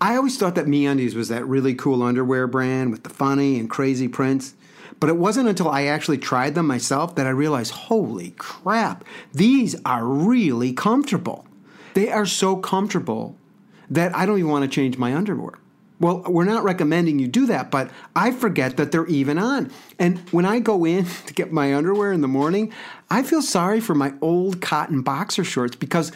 I always thought that MeUndies was that really cool underwear brand with the funny and crazy prints. But it wasn't until I actually tried them myself that I realized, holy crap, these are really comfortable. They are so comfortable that I don't even want to change my underwear. Well, we're not recommending you do that, but I forget that they're even on. And when I go in to get my underwear in the morning, I feel sorry for my old cotton boxer shorts because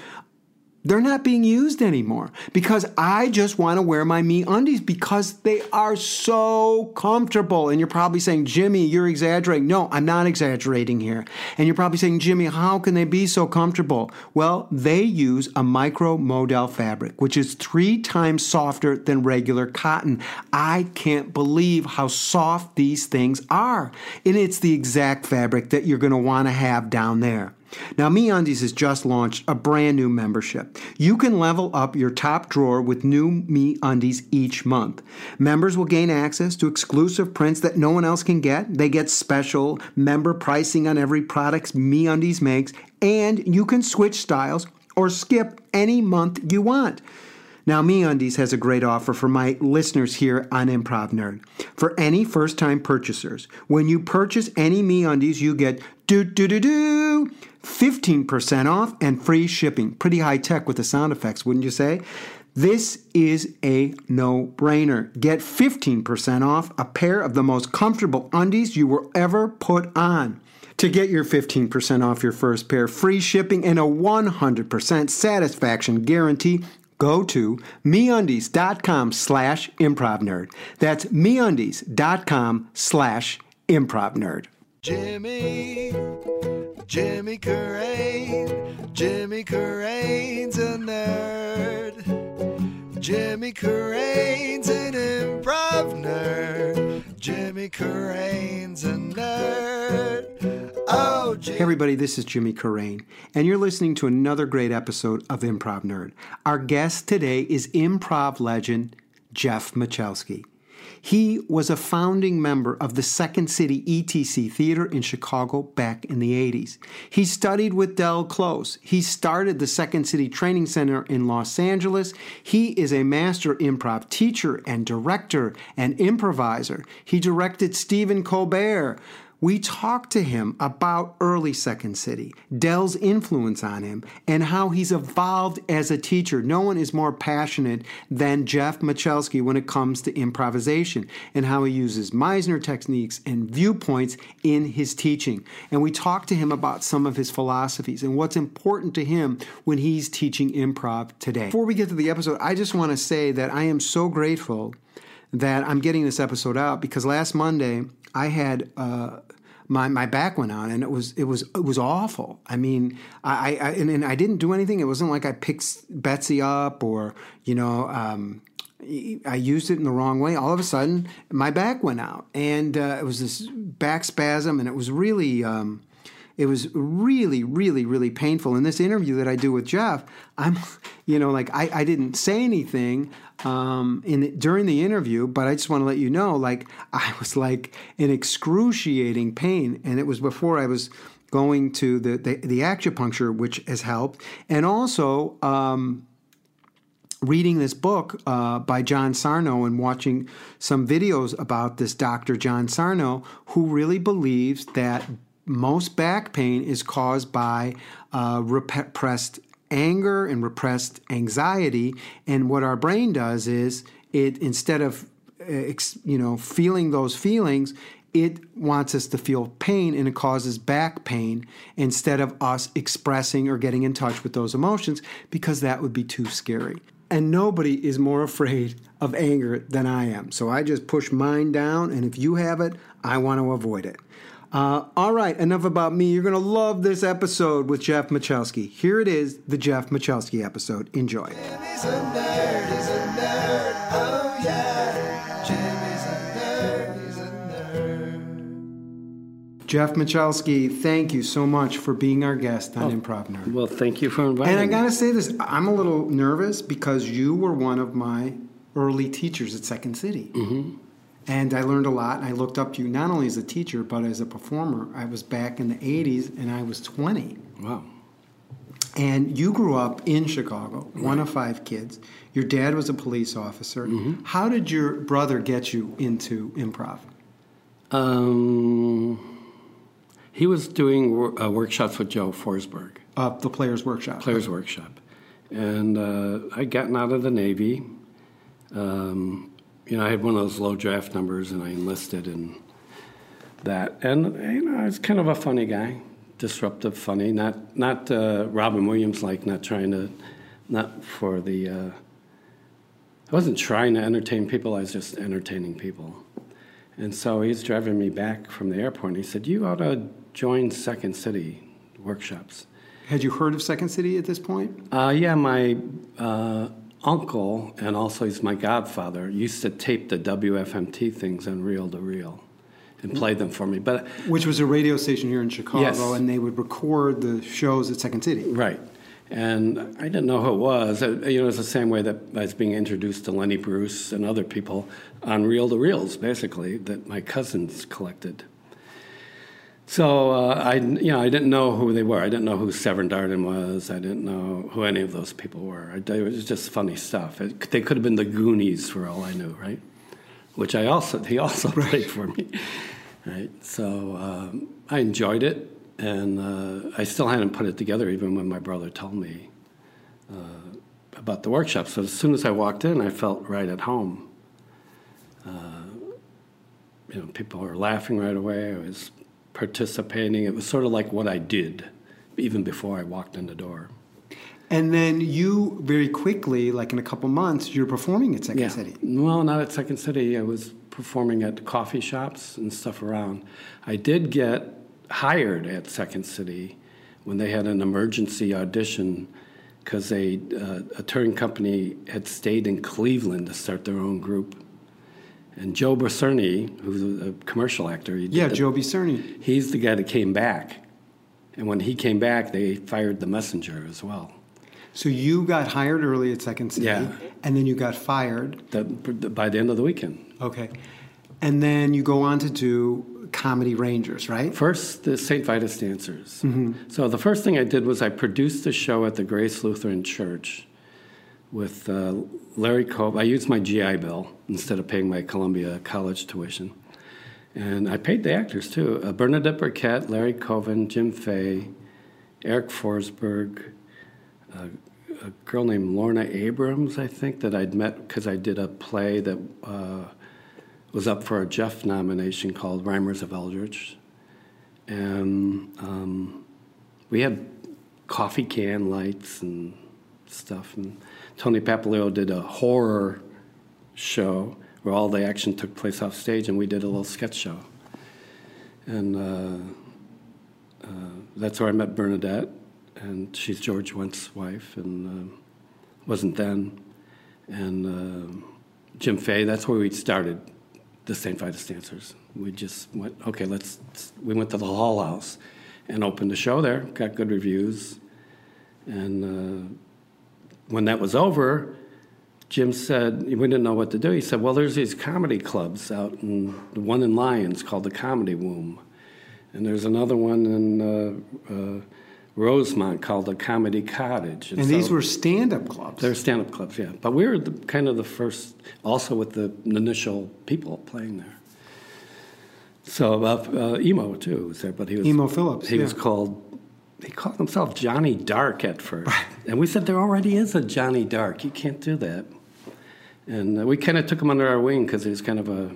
they're not being used anymore because I just want to wear my me undies because they are so comfortable. And you're probably saying, Jimmy, you're exaggerating. No, I'm not exaggerating here. And you're probably saying, Jimmy, how can they be so comfortable? Well, they use a micro modal fabric, which is three times softer than regular cotton. I can't believe how soft these things are. And it's the exact fabric that you're going to want to have down there. Now, MeUndies has just launched a brand new membership. You can level up your top drawer with new MeUndies each month. Members will gain access to exclusive prints that no one else can get. They get special member pricing on every product MeUndies makes, and you can switch styles or skip any month you want. Now, MeUndies has a great offer for my listeners here on Improv Nerd. For any first-time purchasers, when you purchase any MeUndies, you get do do do do 15% off and free shipping. Pretty high tech with the sound effects, wouldn't you say? This is a no brainer. Get 15% off a pair of the most comfortable undies you will ever put on. To get your 15% off your first pair, free shipping, and a 100% satisfaction guarantee, go to meundies.com slash improv nerd. That's meundies.com slash improv nerd. Jimmy, Jimmy Carrane, Jimmy Carrane's a nerd. Jimmy Carrane's an improv nerd. Jimmy Carrane's a nerd. Oh, Jimmy. Hey everybody, this is Jimmy Carrane, and you're listening to another great episode of Improv Nerd. Our guest today is improv legend Jeff Michalski. He was a founding member of the Second City ETC Theater in Chicago back in the 80s. He studied with Del Close. He started the Second City Training Center in Los Angeles. He is a master improv teacher and director and improviser. He directed Stephen Colbert. We talked to him about early Second City, Del's influence on him, and how he's evolved as a teacher. No one is more passionate than Jeff Michalski when it comes to improvisation and how he uses Meisner techniques and viewpoints in his teaching. And we talked to him about some of his philosophies and what's important to him when he's teaching improv today. Before we get to the episode, I just want to say that I am so grateful that I'm getting this episode out because last Monday I had uh, my my back went on and it was it was it was awful. I mean, I, I and, and I didn't do anything. It wasn't like I picked Betsy up or you know. Um, I used it in the wrong way. All of a sudden, my back went out, and uh, it was this back spasm, and it was really, um, it was really, really, really painful. In this interview that I do with Jeff, I'm, you know, like I, I didn't say anything um, in during the interview, but I just want to let you know, like I was like in excruciating pain, and it was before I was going to the the, the acupuncture, which has helped, and also. Um, reading this book uh, by John Sarno and watching some videos about this Dr. John Sarno, who really believes that most back pain is caused by uh, repressed anger and repressed anxiety. And what our brain does is it instead of uh, you know feeling those feelings, it wants us to feel pain and it causes back pain instead of us expressing or getting in touch with those emotions because that would be too scary. And nobody is more afraid of anger than I am. So I just push mine down, and if you have it, I want to avoid it. Uh, all right, enough about me. You're going to love this episode with Jeff Michalski. Here it is, the Jeff Michalski episode. Enjoy. Jimmy's a nerd, he's a nerd, oh yeah. Jimmy's a nerd, he's a nerd. Jeff Michalski, thank you so much for being our guest on Improv Nerd. Well, thank you for inviting me. And I gotta say this, I'm a little nervous because you were one of my early teachers at Second City. Mm-hmm. And I learned a lot. And I looked up to you not only as a teacher, but as a performer. I was back in the 80s and I was 20. Wow. And you grew up in Chicago, one of five kids. Your dad was a police officer. How did your brother get you into improv? Um, he was doing wor- uh, workshops with Joe Forsberg, Uh, the Players Workshop. Players Workshop, and uh, I'd gotten out of the Navy. Um, you know, I had one of those low draft numbers, and I enlisted in that. And you know, I was kind of a funny guy, disruptive, funny. Not not uh, Robin Williams like, not trying to, not for the. Uh, I wasn't trying to entertain people. I was just entertaining people. And so he's driving me back from the airport, and he said, "You ought to join Second City workshops." Had you heard of Second City at this point? Uh, yeah, my uh, uncle, and also he's my godfather, used to tape the WFMT things on reel to reel and play them for me. But Which was a radio station here in Chicago, Yes. and they would record the shows at Second City. right, and I didn't know who it was. Uh, You know, it's the same way that I was being introduced to Lenny Bruce and other people on reel to reels, basically that my cousins collected. So uh, I, you know, I didn't know who they were. I didn't know who Severn Darden was. I didn't know who any of those people were. I, it was just funny stuff. It, they could have been the Goonies for all I knew, right? Which I also he also played for me, right? So um, I enjoyed it, and uh, I still hadn't put it together even when my brother told me uh, about the workshop. So as soon as I walked in, I felt right at home. Uh, you know, people were laughing right away. I was participating. It was sort of like what I did even before I walked in the door. And then you very quickly, like in a couple months, you're performing at Second City. Well, not at Second City. I was performing at coffee shops and stuff around. I did get hired at Second City when they had an emergency audition because a, uh, a touring company had stayed in Cleveland to start their own group. And Joe Bercerni, who's a, commercial actor, he Yeah, the- Joe B. He's the guy that came back. And when he came back, they fired the messenger as well. So you got hired early at Second City, Yeah. and then you got fired. That, by the end of the weekend. Okay. And then you go on to do Comedy Rangers, right? First, the St. Vitus Dancers. Mm-hmm. So the first thing I did was I produced a show at the Grace Lutheran Church with uh, Larry Cove. I used my GI Bill instead of paying my Columbia college tuition. And I paid the actors too. Uh, Bernadette Burkett, Larry Coven, Jim Fay, Eric Forsberg, uh, a girl named Lorna Abrams, I think, that I'd met because I did a play that uh, was up for a Jeff nomination called Rimers of Eldritch. And um, we had coffee can lights and stuff. And Tony Papaleo did a horror show where all the action took place off stage, and we did a little sketch show. And uh, uh, that's where I met Bernadette, and she's George Wendt's wife, and uh, wasn't then. And uh, Jim Fay, that's where we started the St. Vitus Dancers. We just went, okay, let's, we went to the Hull House and opened a show there, got good reviews. And uh, when that was over, Jim said, we didn't know what to do. He said, well, there's these comedy clubs out in, the one in Lyons called the Comedy Womb. And there's another one in uh, uh, Rosemont called the Comedy Cottage. And these so- were stand-up clubs. they're stand-up clubs, yeah. But we were the, kind of the first, also with the initial people playing there. So uh, uh, emo too was there, but he was Emo Phillips, He was called. He called himself Johnny Dark at first, and we said there already is a Johnny Dark. You can't do that. And uh, we kind of took him under our wing because he was kind of a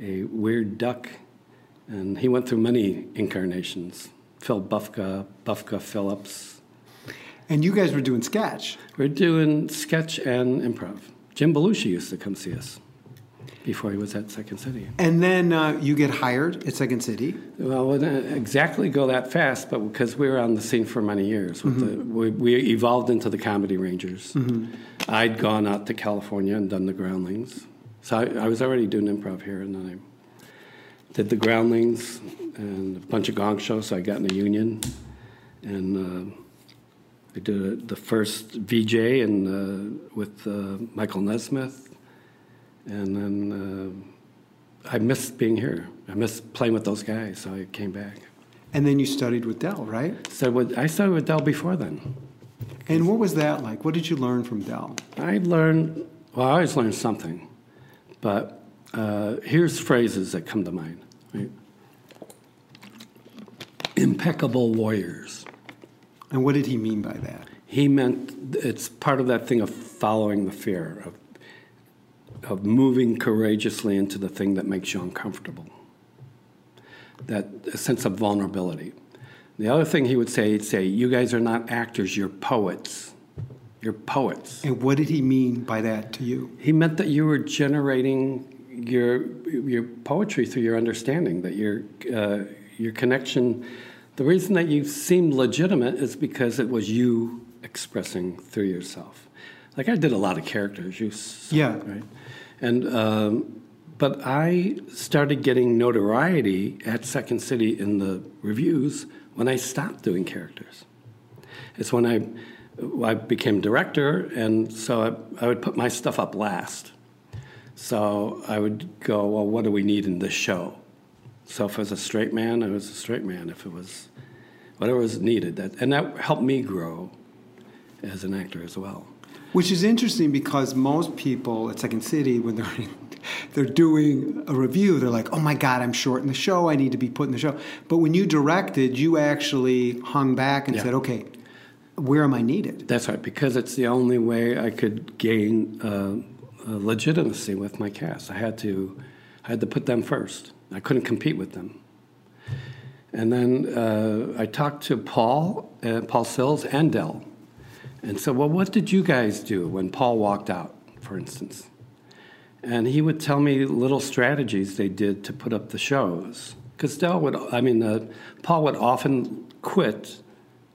a weird duck, and he went through many incarnations. Phil Bufka, Bufka Phillips, And you guys were doing sketch. we're doing sketch and improv. Jim Belushi used to come see us before he was at Second City. And then uh, you get hired at Second City. Well, it didn't exactly go that fast, but because we were on the scene for many years, with the, we, we evolved into the Comedy Rangers. I'd gone out to California and done the Groundlings, so I, I was already doing improv here, and then I did the Groundlings and a bunch of gong shows. So I got in a union, and uh, I did the first VJ and uh, with uh, Michael Nesmith, and then uh, I missed being here. I missed playing with those guys, so I came back. And then you studied with Del, right? So with, I studied with Del before then. And what was that like? What did you learn from Del? I learned, well, I always learned something, but uh, here's phrases that come to mind. Right? Impeccable warriors. And what did he mean by that? He meant it's part of that thing of following the fear, of, of moving courageously into the thing that makes you uncomfortable. That sense of vulnerability. The other thing he would say, he'd say, You guys are not actors, you're poets. You're poets. And what did he mean by that to you? He meant that you were generating your your poetry through your understanding, that your uh, your connection. The reason that you seemed legitimate is because it was you expressing through yourself. Like I did a lot of characters, you saw, Yeah. right, and um, but I started getting notoriety at Second City in the reviews when I stopped doing characters. It's when I I became director, and so I, I would put my stuff up last. So I would go, well, what do we need in this show? So if it was a straight man, I was a straight man. If it was whatever was needed, that, and that helped me grow as an actor as well. Which is interesting because most people at Second City, when they're they're doing a review, they're like, "Oh my God, I'm short in the show. I need to be put in the show." But when you directed, you actually hung back and Yeah. said, "Okay, where am I needed?" That's right, because it's the only way I could gain uh, uh, legitimacy with my cast. I had to, I had to put them first. I couldn't compete with them. And then uh, I talked to Paul, uh, Paul Sills, and Del, and so, "Well, what did you guys do when Paul walked out, for instance?" And he would tell me little strategies they did to put up the shows. Because Del would, I mean, uh, Paul would often quit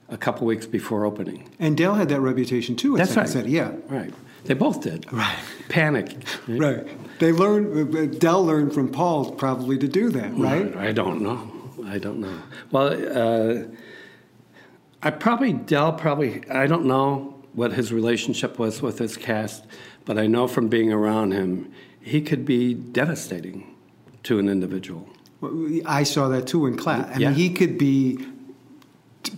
a couple weeks before opening. And Dale had that reputation too at That's Second right. City. Yeah, Right. They both did. Right. Panic. right. They learned. uh, Del learned from Paul probably to do that, right? I don't know. I don't know. Well, uh, I probably Del probably I don't know what his relationship was with his cast, but I know from being around him, he could be devastating to an individual. I saw that too in class. I Yeah. mean, he could be.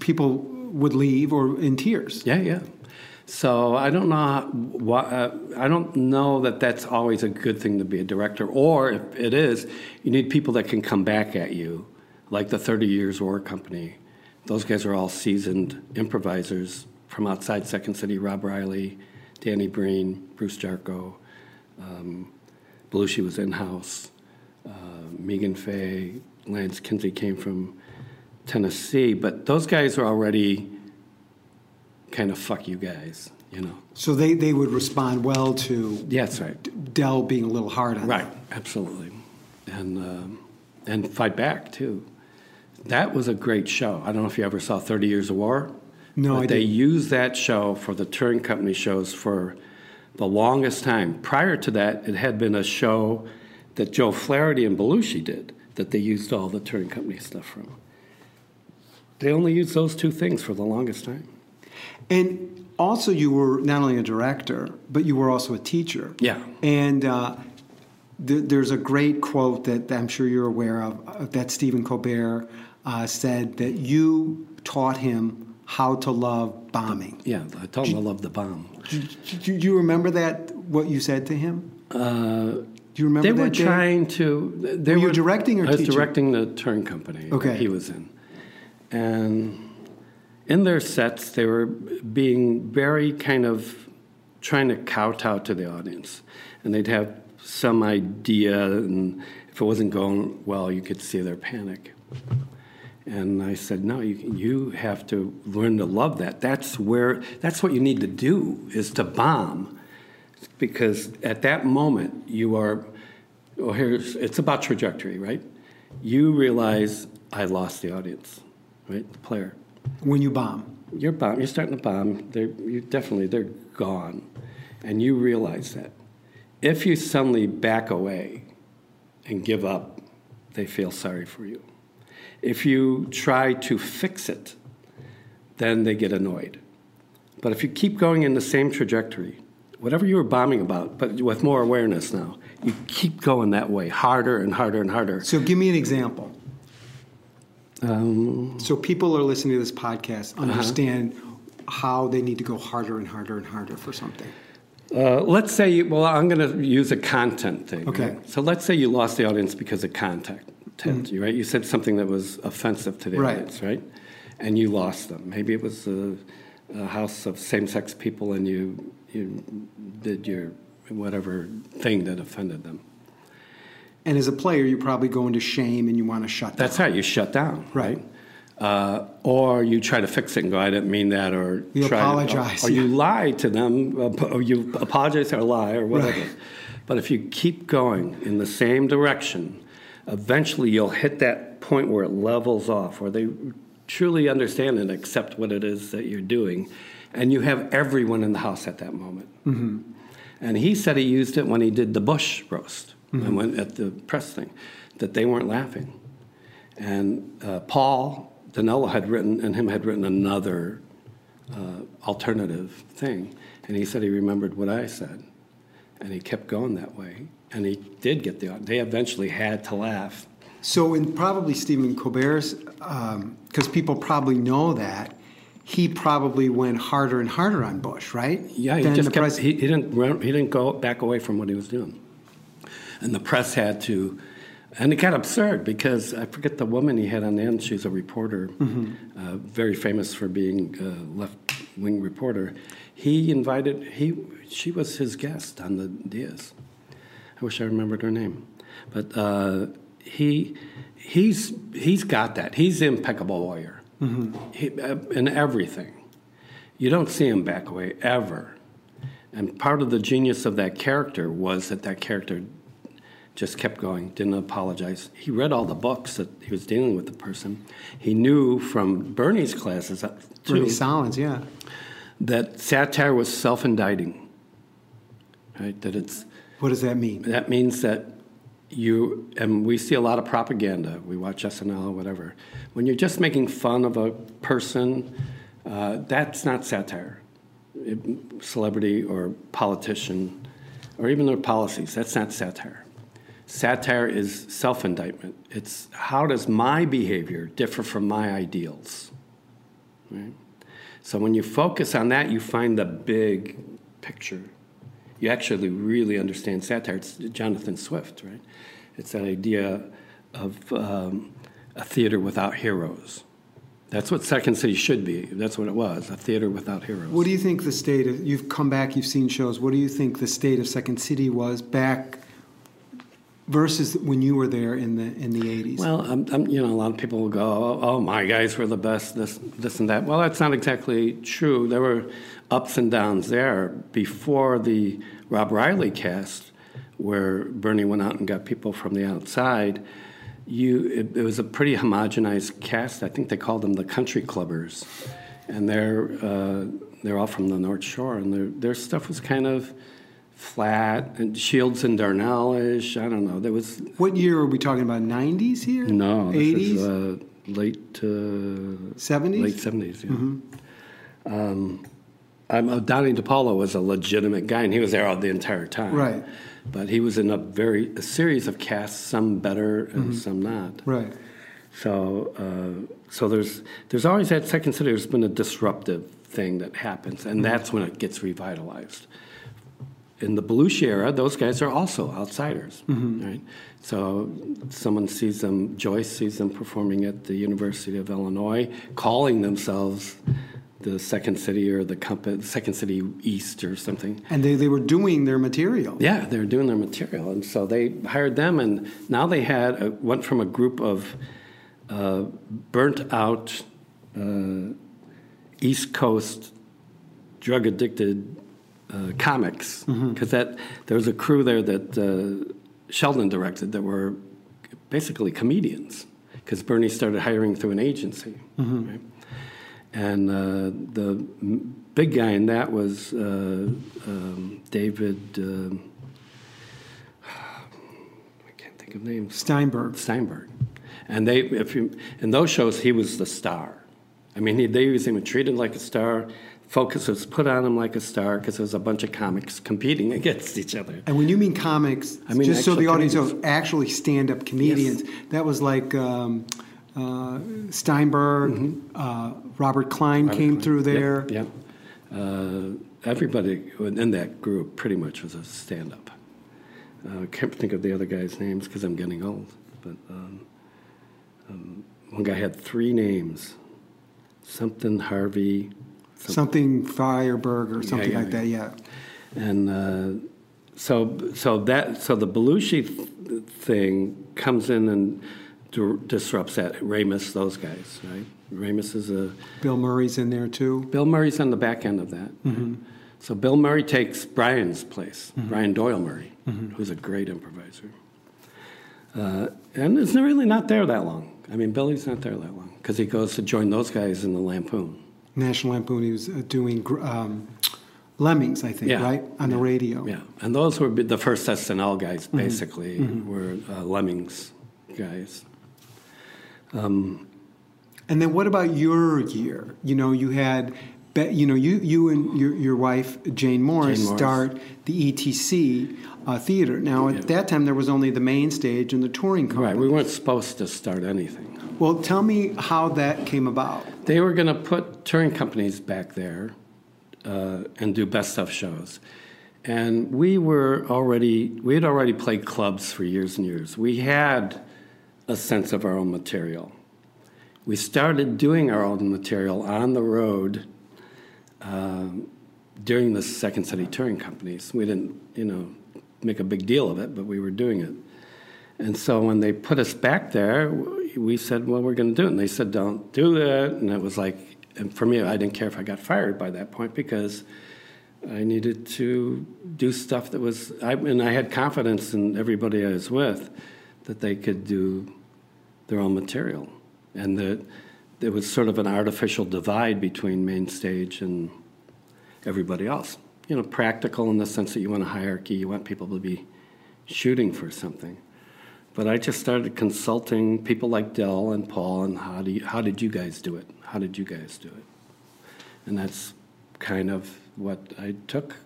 People would leave or in tears. Yeah, yeah. So I don't know. How, why, uh, I don't know that that's always a good thing to be a director. Or if it is, you need people that can come back at you, like the Thirty Years War Company. Those guys are all seasoned improvisers from outside Second City. Rob Riley, Danny Breen, Bruce Jarchow, um, Belushi was in house. Uh, Megan Fay, Lance Kinsey came from Tennessee, but those guys are already kind of fuck you guys, you know. So they, they would respond well to Yeah, that's right. Del being a little hard on them. Right, absolutely, and um, and fight back too. That was a great show. I don't know if you ever saw Thirty Years of War. No, but I they didn't. used that show for the touring company shows for the longest time. Prior to that, it had been a show that Joe Flaherty and Belushi did that they used all the touring company stuff from. They only used those two things for the longest time. And also, you were not only a director, but you were also a teacher. Yeah. And uh, th- there's a great quote that I'm sure you're aware of uh, that Stephen Colbert uh, said that you taught him how to love bombing. Yeah, I told him I love the bomb. Do, do you remember that, what you said to him? Uh, Do you remember they were day? trying to. They Were you directing or teaching? I was teaching? directing the turn company Okay. that he was in, and in their sets they were being very kind of trying to kowtow to the audience, and they'd have some idea, and if it wasn't going well, you could see their panic. And I said, no, you, you have to learn to love that. That's where, that's what you need to do, is to bomb. Because at that moment, you are, well, here's, it's about trajectory, right? You realize, I lost the audience, right? The player. When you bomb. You're bomb, you're starting to bomb, they're, you definitely, they're gone. And you realize that. If you suddenly back away and give up, they feel sorry for you. If you try to fix it, then they get annoyed. But if you keep going in the same trajectory, whatever you were bombing about, but with more awareness now, you keep going that way, harder and harder and harder. So give me an example. Um, So people are listening to this podcast Uh-huh. understand how they need to go harder and harder and harder for something. uh, let's say, well, I'm going to use a content thing. Okay. right? So let's say you lost the audience because of content, you right? You said something that was offensive to the. Right. audience, right? And you lost them. Maybe it was a, a house of same-sex people, and you you did your whatever thing that offended them. And as a player, you probably go into shame and you want to shut down. That's how you shut down, Right. Uh, or you try to fix it and go, I didn't mean that, or You apologize, or, or you lie to them, uh, or you apologize or lie, or whatever. Right. But if you keep going in the same direction, eventually you'll hit that point where it levels off, where they truly understand and accept what it is that you're doing, and you have everyone in the house at that moment. Mm-hmm. And he said he used it when he did the Bush roast, and went at the press thing, that they weren't laughing. And uh, Paul Dinello had written, and him had written another uh, alternative thing. And he said he remembered what I said. And he kept going that way. And he did get the, they eventually had to laugh. So, in probably Stephen Colbert's, because people probably know that, he probably went harder and harder on Bush, right? Yeah, he just kept, pres- he, he, didn't, run- he didn't go back away from what he was doing. And the press had to, and it got absurd because I forget the woman he had on the end. She's a reporter, uh, very famous for being a left-wing reporter. He invited he she was his guest on the Diaz. I wish I remembered her name, but uh, he he's he's got that. He's the impeccable lawyer he, uh, in everything. You don't see him back away ever. And part of the genius of that character was that that character just kept going, didn't apologize. He read all the books that he was dealing with the person. He knew from Bernie's classes, uh, too, Bernie Sahlins, yeah. that satire was self-indicting. Right? That it's What does that mean? that means that you and we see a lot of propaganda. We watch SNL whatever. When you're just making fun of a person, uh, that's not satire. It- celebrity or politician, or even their policies. That's not satire. Satire is self-indictment. It's how does my behavior differ from my ideals. Right? So when you focus on that, you find the big picture. You actually really understand satire. It's Jonathan Swift, right? It's that idea of um, a theater without heroes. That's what Second City should be. That's what it was a theater without heroes. What do you think the state of, you've come back, you've seen shows, what do you think the state of Second City was back versus when you were there in the, in the 80s? Well, um, um, you know, a lot of people will go, oh, oh, my guys were the best, this, this and that. Well, that's not exactly true. There were ups and downs there before the Rob Riley cast, where Bernie went out and got people from the outside. You, it, it was a pretty homogenized cast. I think they called them the country clubbers, and they're uh, they're all from the North Shore, and their their stuff was kind of flat and Shields and Yarnell-ish. I don't know. There was what year are we talking about? 90s here? no, this 80s? is, uh, late uh, 70s? late seventies. Yeah. Um, I'm, uh, Donnie DePaulo was a legitimate guy, and he was there all the entire time. Right. But he was in a very a series of casts, some better and some not. Right. So, uh, so there's there's always that second city. There's been a disruptive thing that happens, and that's when it gets revitalized. In the Belushi era, those guys are also outsiders, right? So, someone sees them. Joyce sees them performing at the University of Illinois, calling themselves the Second City or the company, Second City East or something. And they, they were doing their material. Yeah, they were doing their material, and so they hired them, and now they had a, went from a group of uh, burnt out uh, East Coast drug addicted uh, comics because that there was a crew there that uh, Sheldon directed that were basically comedians because Bernie started hiring through an agency. Right? And uh, the m- big guy in that was uh, um, David. um I can't think of names. Steinberg. Steinberg, and they, if you, in those shows, he was the star. I mean, he, they used him treated him like a star. Focus was put on him like a star because there was a bunch of comics competing against each other. And when you mean comics, I mean just so the audience knows, comedians. actually stand up comedians, that was like um, uh, Steinberg, uh, Robert Klein came through there. Yeah. Uh, everybody in that group pretty much was a stand up. I can't think of the other guys' names because I'm getting old. But um, um, one guy had three names something Harvey, Something Fireberg or something yeah, like that, yeah. and uh, so so that so the Belushi th- thing comes in and disrupts that. Ramis, those guys, right? Ramis is a Bill Murray's in there too. Bill Murray's on the back end of that. So Bill Murray takes Brian's place, Brian Doyle Murray, who's a great improviser. Uh, and it's really not there that long. I mean, Billy's not there that long because he goes to join those guys in the Lampoon. National Lampoon, he was uh, doing um, Lemmings, I think, Yeah. right? On the radio. Yeah, and those were the first SNL guys. Basically, were uh, Lemmings guys. And then what about your year? You know, you had, you know, you you and your your wife Jane Morris, Jane Morris. start the ETC uh, theater. Now Yeah. at that time there was only the main stage and the touring company. Right, we weren't supposed to start anything. Well, tell me how that came about. They were going to put touring companies back there uh, and do best of shows. And we were already, we had already played clubs for years and years. We had a sense of our own material. We started doing our own material on the road um, during the Second City touring companies. We didn't, you know, make a big deal of it, but we were doing it. And so when they put us back there, we said, well, we're going to do it. And they said, don't do that. And it was like, and for me, I didn't care if I got fired by that point because I needed to do stuff that was, I, and I had confidence in everybody I was with that they could do their own material. And that there was sort of an artificial divide between main stage and everybody else. You know, practical in the sense that you want a hierarchy, you want people to be shooting for something. But I just started consulting people like Del and Paul and how, do you, how did you guys do it? How did you guys do it? And that's kind of what I took.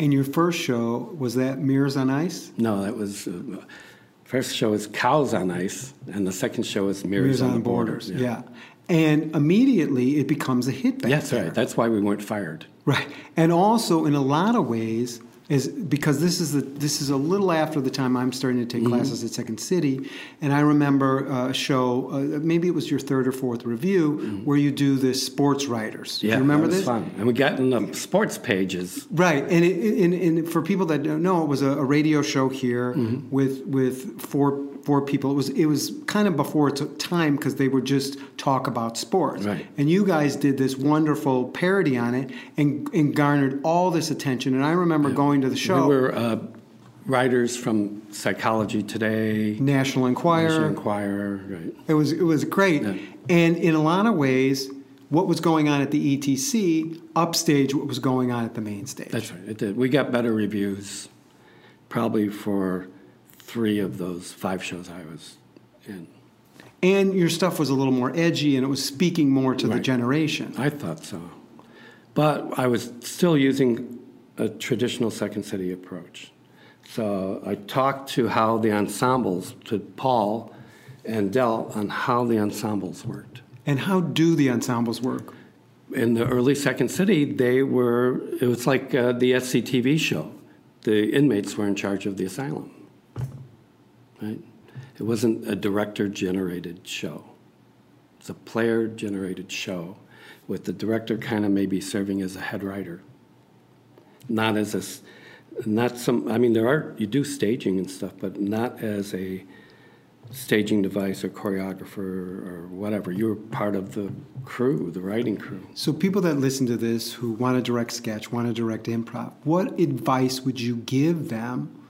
And your first show was that Mirrors on Ice? No, that was, uh, first show is Cows on Ice, and the second show is Mirrors, on, the Borders. Yeah. And immediately it becomes a hit back That's there. right. That's why we weren't fired. Right, and also in a lot of ways is because this is the this is a little after the time I'm starting to Mm-hmm. take classes at Second City, and I remember uh, a show, uh, maybe it was your third or fourth review, where you do the sports writers. Mm-hmm. Yeah, you remember this? fun. And we got in the sports pages. Right, and, it, and, and for people that don't know, it was a, a radio show here Mm-hmm. with with four four people. It was it was kind of before its time because they would just talk about sports. Right. And you guys did this wonderful parody on it and and garnered all this attention. And I remember going to the show, We were uh, writers from Psychology Today, National Enquirer. National Enquirer, right? It was it was great, Yeah. and in a lot of ways, what was going on at the ETC upstage what was going on at the main stage. That's right. It did. We got better reviews, probably for three of those five shows I was in. and your stuff was a little more edgy, and it was speaking more to the generation. I thought so, but I was still using a traditional Second City approach. So I talked to how the ensembles, to Paul and Del, on how the ensembles worked. And how do the ensembles work? in the early Second City, they were, it was like uh, the SCTV show. The inmates were in charge of the asylum. Right? It wasn't a director generated show, it's a player generated show with the director kind of maybe serving as a head writer. Not as a, not some, I mean, there are, you do staging and stuff, but not as a staging device or choreographer or whatever. You're part of the crew, the writing crew. So, people that listen to this who want to direct sketch, want to direct improv, what advice would you give them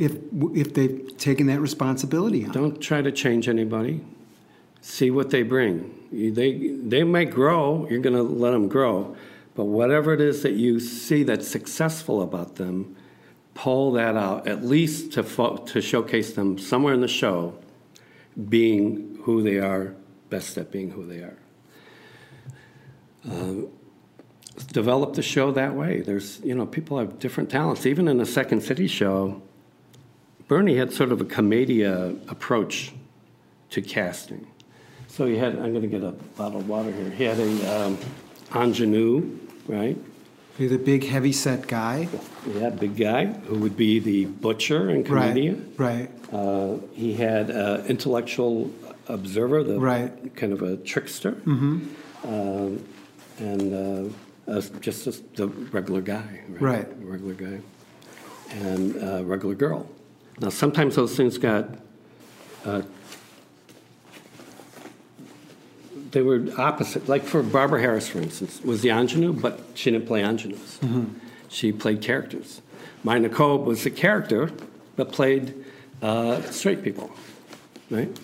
if if they've taken that responsibility on? Don't try to change anybody. See what they bring. They they might grow. You're going to let them grow, but whatever it is that you see that's successful about them, pull that out at least to fo- to showcase them somewhere in the show, being who they are, best at being who they are. Uh, develop the show that way. There's you know people have different talents. Even in the Second City show, Bernie had sort of a commedia approach to casting. So he had, I'm going to get a bottle of water here. He had a um, ingenue, right? You're the big, heavy set guy. Yeah, big guy who would be the butcher and Right. comedian. Right. Uh, he had an intellectual observer, the Right. kind of a trickster, mm-hmm. um, and uh, uh, just a, the regular guy, right? Right. Regular guy, and uh, regular girl. Now, sometimes those things got. Uh, they were opposite. Like for Barbara Harris, for instance, was the ingenue, but she didn't play ingenues. She played characters. Mina Kolb was a character, but played uh, straight people, right?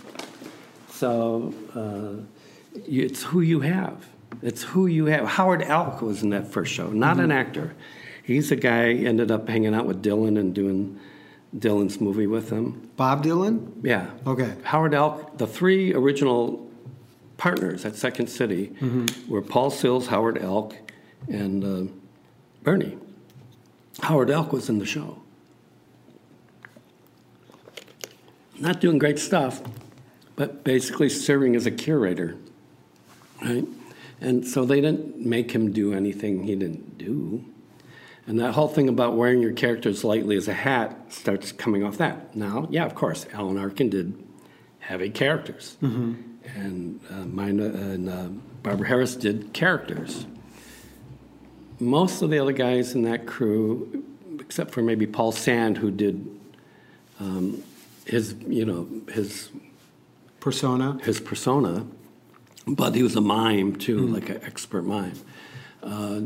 So uh, you, it's who you have. It's who you have. Howard Alk was in that first show, not an actor. He's a guy ended up hanging out with Dylan and doing Dylan's movie with him. Bob Dylan? Yeah. Okay. Howard Alk, the three original partners at Second City were Paul Sills, Howard Alk, and uh, Bernie. Howard Alk was in the show. Not doing great stuff, but basically serving as a curator, right? And so they didn't make him do anything he didn't do. And that whole thing about wearing your characters lightly as a hat starts coming off that. Now, yeah, of course, Alan Arkin did heavy characters, and uh, mine uh, and uh, Barbara Harris did characters. Most of the other guys in that crew, except for maybe Paul Sand, who did um, his, you know, his Persona? his persona, but he was a mime too, like an expert mime. Uh,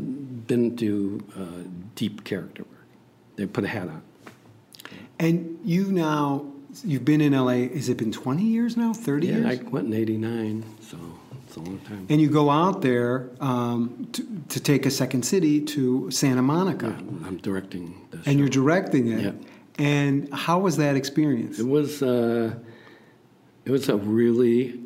didn't do uh, deep character work. They put a hat on. And you now, you've been in LA, has it been 20 years now? 30 Yeah, years? I went in '89, so it's a long time. and you go out there um, to, to take a second city to Santa Monica. I'm directing this. And you're directing it. Yeah. And how was that experience? It was uh, it was a really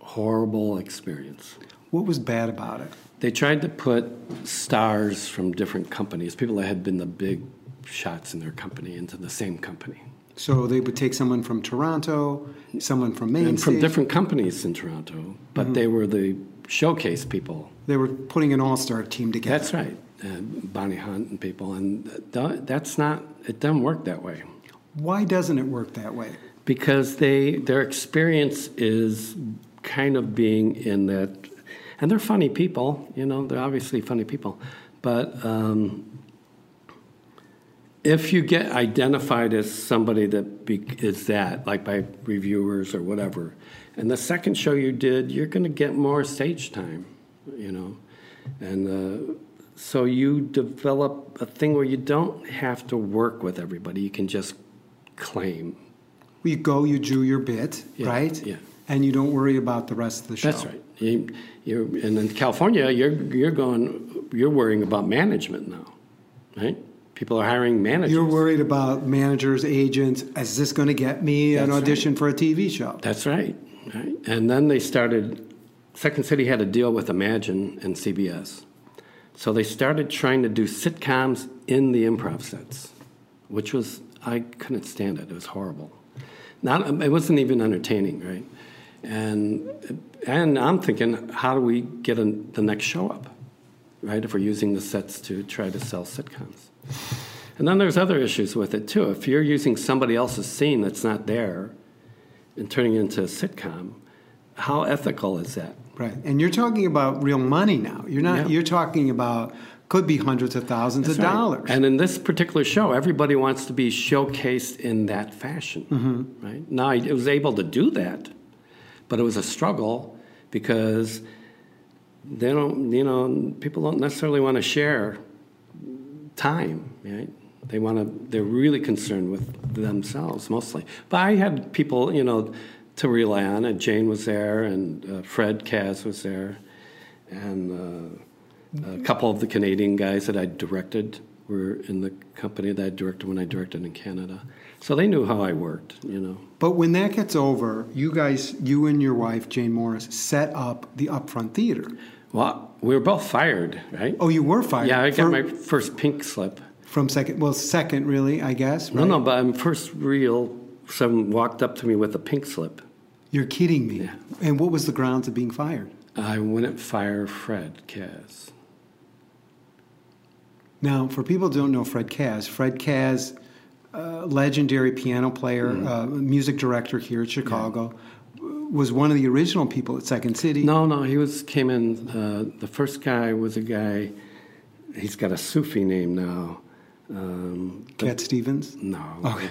horrible experience. What was bad about it? They tried to put stars from different companies, people that had been the big shots in their company, into the same company. So they would take someone from Toronto, someone from Maine and from Stage. different companies in Toronto, but they were the showcase people. They were putting an all-star team together. That's right, uh, Bonnie Hunt and people, and th- that's not. It doesn't work that way Why doesn't it work that way? because they their experience is kind of being in that, and they're funny people. You know, they're obviously funny people, but. Um, if you get identified as somebody that be, is that, like by reviewers or whatever, and the second show you did, you're going to get more stage time, you know, and uh, so you develop a thing where you don't have to work with everybody. You can just claim. You go, you do your bit, Yeah, right? yeah. And you don't worry about the rest of the show. That's right. You, you're, and in California, you're you're going, you're worrying about management now, right? People are hiring managers. You're worried about managers, agents. Is this going to get me an That's audition for a TV show? That's right. right. And then they started, Second City had a deal with Imagine and CBS. So they started trying to do sitcoms in the improv sets, which was, I couldn't stand it. It was horrible. Not, it wasn't even entertaining, right? And, and I'm thinking, how do we get a, the next show up, right? If we're using the sets to try to sell sitcoms. And then there's other issues with it too. If you're using somebody else's scene that's not there and turning it into a sitcom, how ethical is that? Right. And you're talking about real money now. You're not. Yeah. You're talking about could be hundreds of thousands of right. dollars. And in this particular show, everybody wants to be showcased in that fashion, Mm-hmm. right? Now, I was able to do that, but it was a struggle because they don't, you know, people don't necessarily want to share time, right? They want to, they're really concerned with themselves mostly. But I had people, you know, to rely on. And Jane was there, and uh, Fred Kaz was there, and uh, a couple of the Canadian guys that I directed were in the company that I directed when I directed in Canada. So they knew how I worked, you know. but when that gets over, you guys, you and your wife Jane Morris, set up the Upfront Theater. Well, we were both fired, right? Oh, you were fired. yeah, I got for- my first pink slip. from second. Well, second, really, I guess. No, right? no, but I'm first real. Someone walked up to me with a pink slip. You're kidding me. Yeah. And what was the grounds of being fired? I wouldn't fire Fred Kaz. Now, for people who don't know Fred Kaz, Fred Kaz, uh, legendary piano player, Mm-hmm. uh, music director here at Chicago, was one of the original people at Second City. No, no, he was came in. Uh, the first guy was a guy. He's got a Sufi name now. Um, Cat Stevens. no, Okay.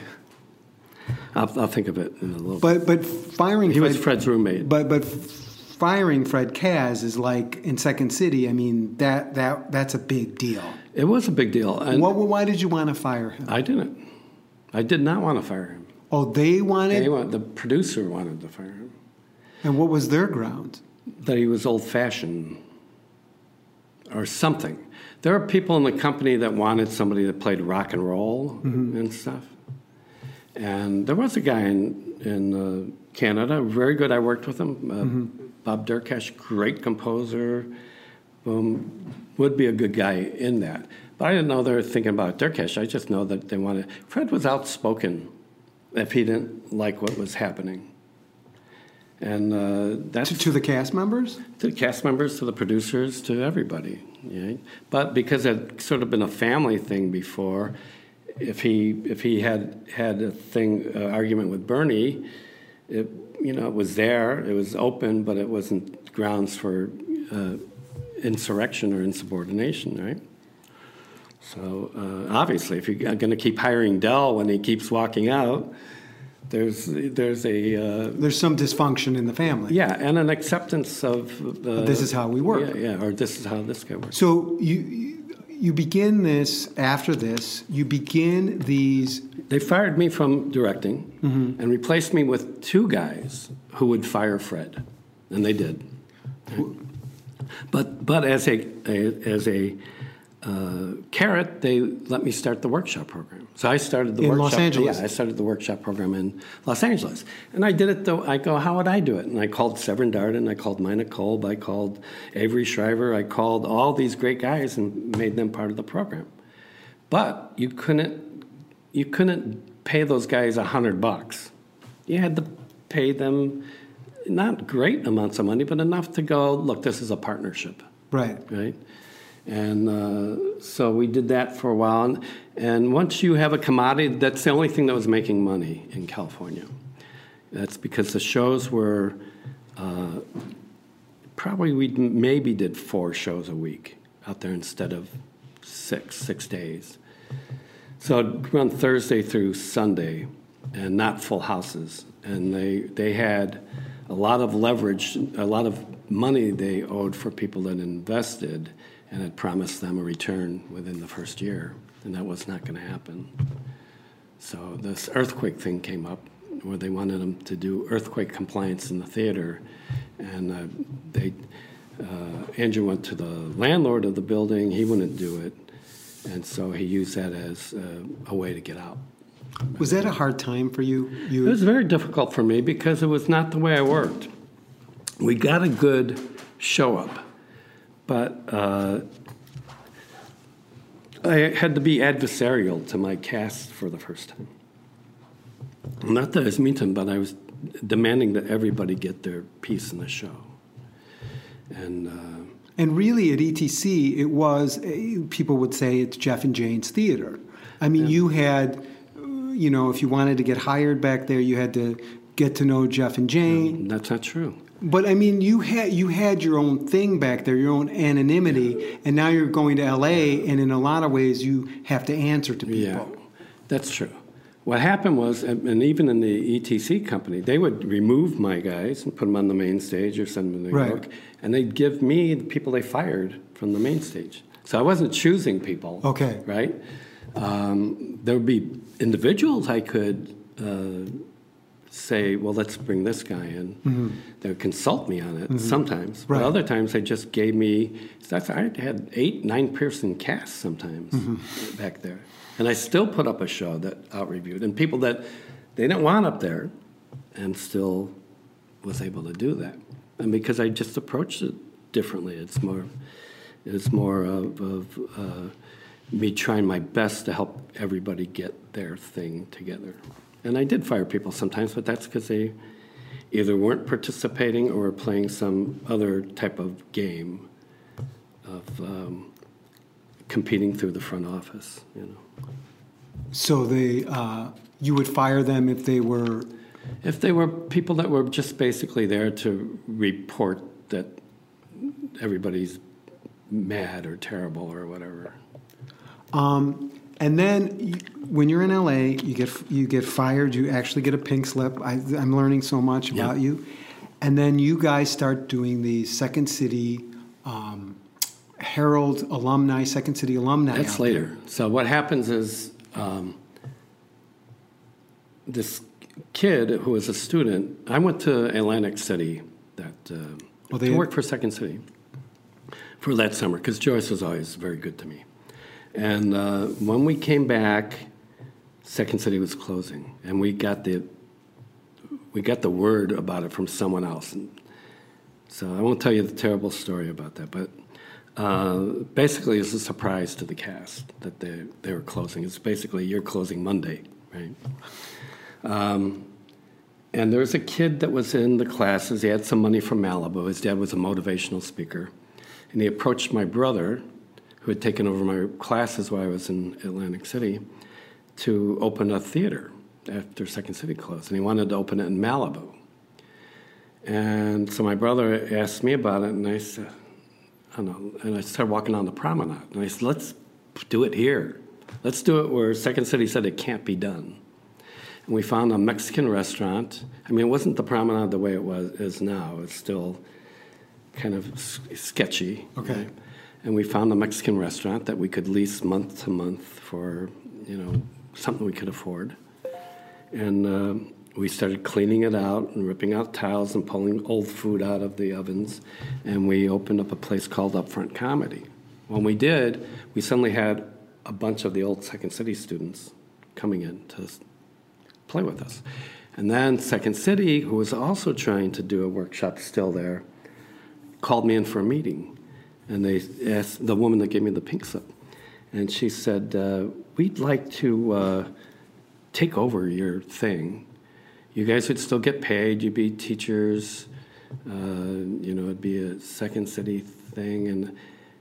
I'll, I'll think of it in a little. But but firing he Fred, was Fred's roommate. But but firing Fred Kaz is like in Second City. I mean that that that's a big deal. It was a big deal, and What, why did you want to fire him? I didn't. I did not want to fire him. Oh, they wanted. They want, the producer wanted to fire him. and what was their ground? that he was old fashioned or something. There are people in the company that wanted somebody that played rock and roll and stuff. And there was a guy in, in uh, Canada, very good. I worked with him, uh, Bob Derkach, great composer, um, would be a good guy in that. But I didn't know they were thinking about Derkach. I just know that they wanted. Fred was outspoken if he didn't like what was happening. And uh, that's To, to the cast members? to the cast members, to the producers, to everybody. Right? But because it had sort of been a family thing before, if he if he had had a thing uh, argument with Bernie, it you know it was there, it was open, but it wasn't grounds for uh, insurrection or insubordination, right? So uh, obviously, if you're going to keep hiring Del when he keeps walking out, there's there's a uh, There's some dysfunction in the family. yeah, and an acceptance of uh, This is how we work. Yeah, yeah, or this is how this guy works. So you you- begin this after this. You begin these. They fired me from directing Mm-hmm. and replaced me with two guys who would fire Fred, and they did. But but as a, a as a uh, carrot, they let me start the workshop program. So I started the In workshop. Los Angeles? Yeah, I started the workshop program in Los Angeles, and I did it. Though I go, how would I do it? And I called Severn Darden, I called Mina Kolb, I called Avery Schreiber, I called all these great guys and made them part of the program. But you couldn't you couldn't pay those guys a hundred bucks. You had to pay them not great amounts of money, but enough to go. Look, this is a partnership Right. right? And uh, so we did that for a while. And, and once you have a commodity, that's the only thing that was making money in California. That's because the shows were uh, probably we maybe did four shows a week out there instead of six, six days. So I'd run Thursday through Sunday and not full houses. And they, they had a lot of leverage, a lot of money they owed for people that invested and had promised them a return within the first year. And that was not going to happen. So this earthquake thing came up where they wanted them to do earthquake compliance in the theater. And uh, they, uh, Andrew went to the landlord of the building, he wouldn't do it. And so he used that as uh, a way to get out. Was that a hard time for you? It was very difficult for me because it was not the way I worked. We got a good show up, but uh, I had to be adversarial to my cast for the first time. Not that I was mean to them, but I was demanding that everybody get their piece in the show. And uh, And really, at ETC, it was eh, people would say it's Jeff and Jane's theater. I mean, you had, you know, if you wanted to get hired back there, you had to get to know Jeff and Jane. that's not true. But I mean, you had you had your own thing back there, your own anonymity, and now you're going to LA, and in a lot of ways, you have to answer to people. Yeah, that's true. What happened was, and and even in the ETC company, they would remove my guys and put them on the main stage or send them to New Right. York, and they'd give me the people they fired from the main stage. So I wasn't choosing people. Okay. Right? Um, there would be individuals I could uh, say, well, let's bring this guy in. They would consult me on it sometimes, Mm-hmm. Right. but other times they just gave me. That's, I had eight, nine person casts sometimes Mm-hmm. back there, and I still put up a show that out reviewed, and people that they didn't want up there, and still was able to do that, and because I just approached it differently. It's more, it's more of, of uh, me trying my best to help everybody get their thing together. And I did fire people sometimes, but that's because they either weren't participating or were playing some other type of game of um, competing through the front office. You know, So they, uh, you would fire them if they were. if they were people that were just basically there to report that everybody's mad or terrible or whatever. Um, and then you, when you're in LA, you get you get fired. You actually get a pink slip. I, I'm learning so much Yeah. about you. And then you guys start doing the Second City um, Herald alumni, Second City alumni. That's later. So what happens is um, this kid who was a student. I went to Atlantic City that uh, Well, they to work for Second City for that summer because Joyce was always very good to me. And uh, when we came back, Second City was closing, and we got the we got the word about it from someone else. And so I won't tell you the terrible story about that, but uh, basically it's a surprise to the cast that they, they were closing. It's basically you're closing Monday, right? Um, and there was a kid that was in the classes. He had some money from Malibu. His dad was a motivational speaker. And he approached my brother, who had taken over my classes while I was in Atlantic City, to open a theater after Second City closed. And he wanted to open it in Malibu. And so my brother asked me about it, and I said, I don't know. And I started walking on the promenade. And I said, let's do it here. Let's do it where Second City said it can't be done. And we found a Mexican restaurant. I mean, it wasn't the promenade the way it was is now. It's still kind of sketchy. Okay. And we found a Mexican restaurant that we could lease month to month for, you know, something we could afford. And um we started cleaning it out and ripping out tiles and pulling old food out of the ovens. And we opened up a place called Upfront Comedy. When we did, we suddenly had a bunch of the old Second City students coming in to play with us. And then Second City, who was also trying to do a workshop still there, called me in for a meeting. And they asked the woman that gave me the pink slip. And she said, uh, We'd like to uh, take over your thing. You guys would still get paid, you'd be teachers, uh, you know, it'd be a Second City thing. And,